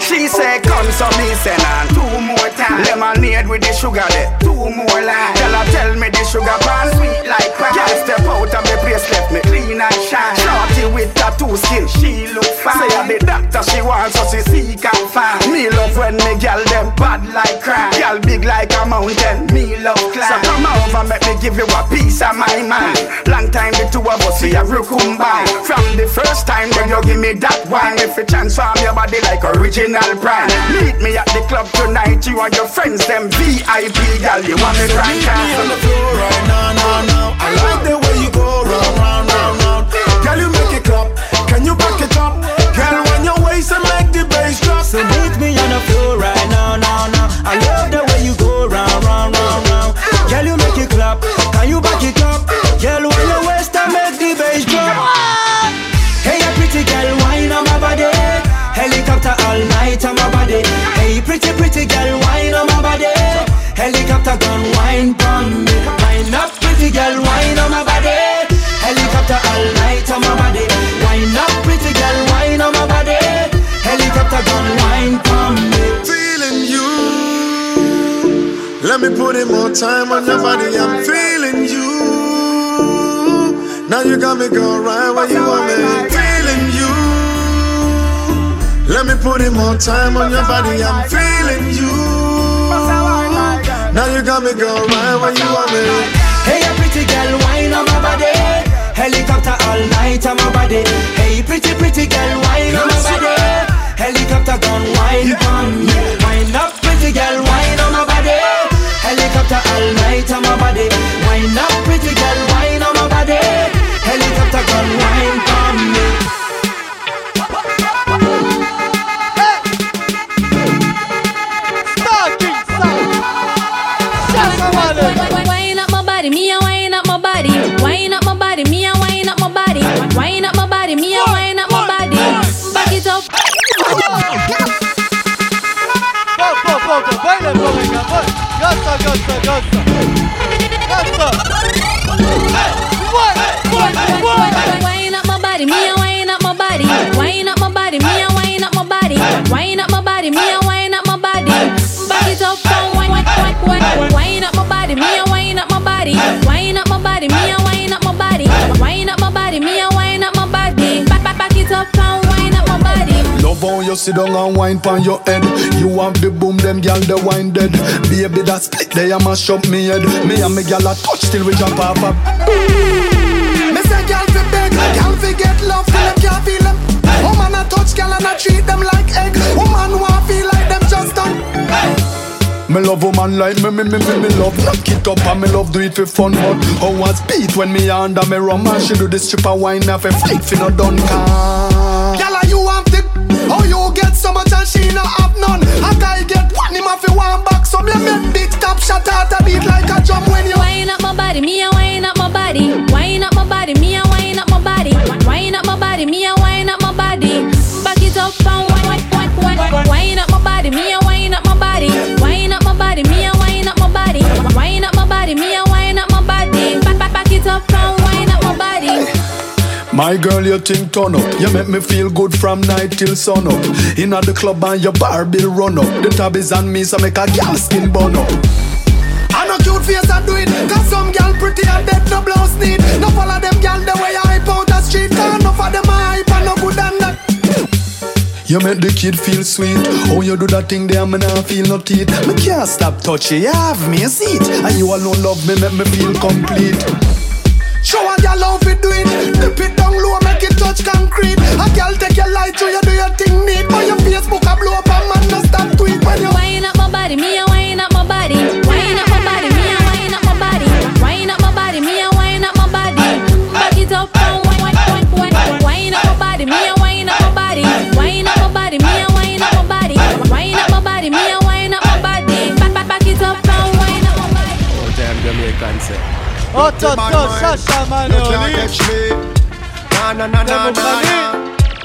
[SPEAKER 26] She say come so me say nah. Two more time. Lemonade with the sugar there. Two more lines. Tell her tell me the sugar pan sweet like pie. Girl step out of the place left me clean and shine. Shorty with tattoo skin, she look fine. Say I'm the doctor she wants so she seek can find. Me love when me girl them bad like crime. Girl big like a mountain. Me love climb. So come
[SPEAKER 21] over, make me give you a piece of my mind. Long time the two of us we have by. From the first time when you give me that wine, if you transform your body like original prime. Meet me at the club tonight, you and your friends, them VIP girl. You want me right
[SPEAKER 14] Meet me on the floor right now, now, now. I like the way you go round, round, round, round. Girl, you make it clap. Can you back it up? Girl, when your waist and make the bass drop.
[SPEAKER 38] So meet me on the floor right now, now, now. I love the way you go round, round, round, round. Girl, you make it clap. Can you back it up? Girl,
[SPEAKER 14] Let me put in more time on your body. I'm feeling you. Now you got me go right where you want me. Feeling you. Let me put in more time on your body. I'm feeling you. Now you got me go right where you want me.
[SPEAKER 38] Hey, a pretty girl, wine on my body. Helicopter all night on my body. Hey, pretty, pretty girl, wine on my body. Helicopter gun wine on me. Wine up, pretty girl, wine on my body. Helicopter all night on my body. Wine up, pretty girl, wine on my body. Helicopter gun wine on me.
[SPEAKER 39] Wine up my body, me a wine up my body. Wine up my body, me a wine up my body. Wine up my body, me a wine up my body. Back it up.
[SPEAKER 30] Go, go, go, baila Flamenca, voy. Gasta, gasta, gasta. Gasta.
[SPEAKER 39] Wine up my body, me a wine up my body. Wine up my body, me a wine up my body. Wine up my body, me a body.
[SPEAKER 40] You sit down and wine pon your head. You have the boom, them gal the wine dead. Baby that split, they a mash up me head. Me and me gal a touch till we jump off up.
[SPEAKER 17] Me say gal fi beg, gal fi get love till them can't feel them. Woman a touch gal and I treat them like egg. Woman want feel like them just done.
[SPEAKER 40] Me love woman like me, me, me, me, me love Knock it up and me love do it for fun But how was beat when me under me rum And she do the stripper wine off a fight fi no done
[SPEAKER 17] Gal a you want it? How you get so much and she no have none? A guy get one him fi one back. So me make big top shot out a beat like a drum when you
[SPEAKER 39] Wine up my body, me a wine up my body. Wine up my body, me a wine up my body. Wine up my body, me a My
[SPEAKER 40] girl, you think turn up. You make me feel good from night till sun up. In Inna the club and your bar bill run up. The tab is on me, so make a gal skin burn up.
[SPEAKER 17] I no cute face I do it Cause some gal pretty and dead no blouse need No follow them gal the way I hype out the street Cause enough of them I hype and no good and that
[SPEAKER 40] You make the kid feel sweet. Oh, you do that thing there, me nah feel no teeth. Me can't stop touching, you have me a seat. And you alone love me, make me feel complete.
[SPEAKER 17] Show a gal how fi do it. Dip it down low make it touch concrete. A gal take your light you do your thing neat. But your Facebook a blow up and man no stop tweet. When you
[SPEAKER 39] Wine up my body, me a Oh, tot, tot, Sasha, man. You can catch me.
[SPEAKER 21] Na, na, na, na, na.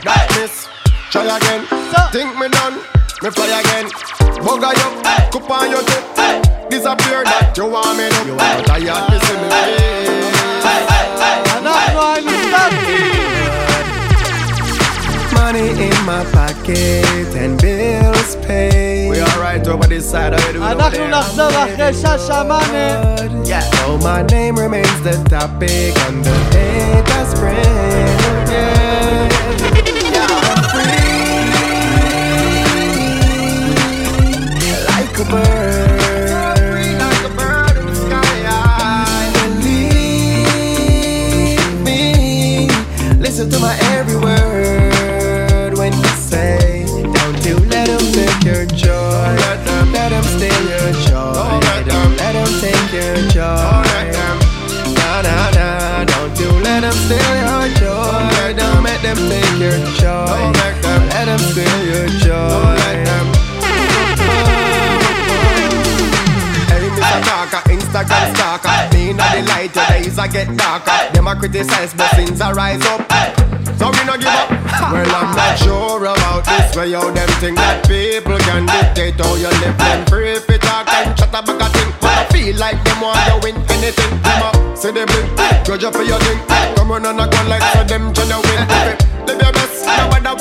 [SPEAKER 21] Right. Miss, try again. Think me done. Me fly again. Bugger you. Hey. Cup on your tip. Hey. Disappear that. You want me to. You want to tired. Me see me.
[SPEAKER 30] Hey. Hey. Hey. Hey. Hey.
[SPEAKER 21] Money in my pocket and bills paid. We alright over this side already. we
[SPEAKER 30] אנחנו
[SPEAKER 21] over there.
[SPEAKER 30] נחזור אחרי ששה מאנה.
[SPEAKER 21] So my name remains the topic on the data spread. Yeah. I'm free like a bird. Light, your days I get darker. Them a criticize, but things I rise up. So we no give up. Well, I'm not sure about this way how them think that people can dictate how you live. Them free if it talk and chat about a thing. But I feel like them want to win anything. Come up, see they blink, grudge up for your thing. Come on and I go like so them tryna win. Live your best, no matter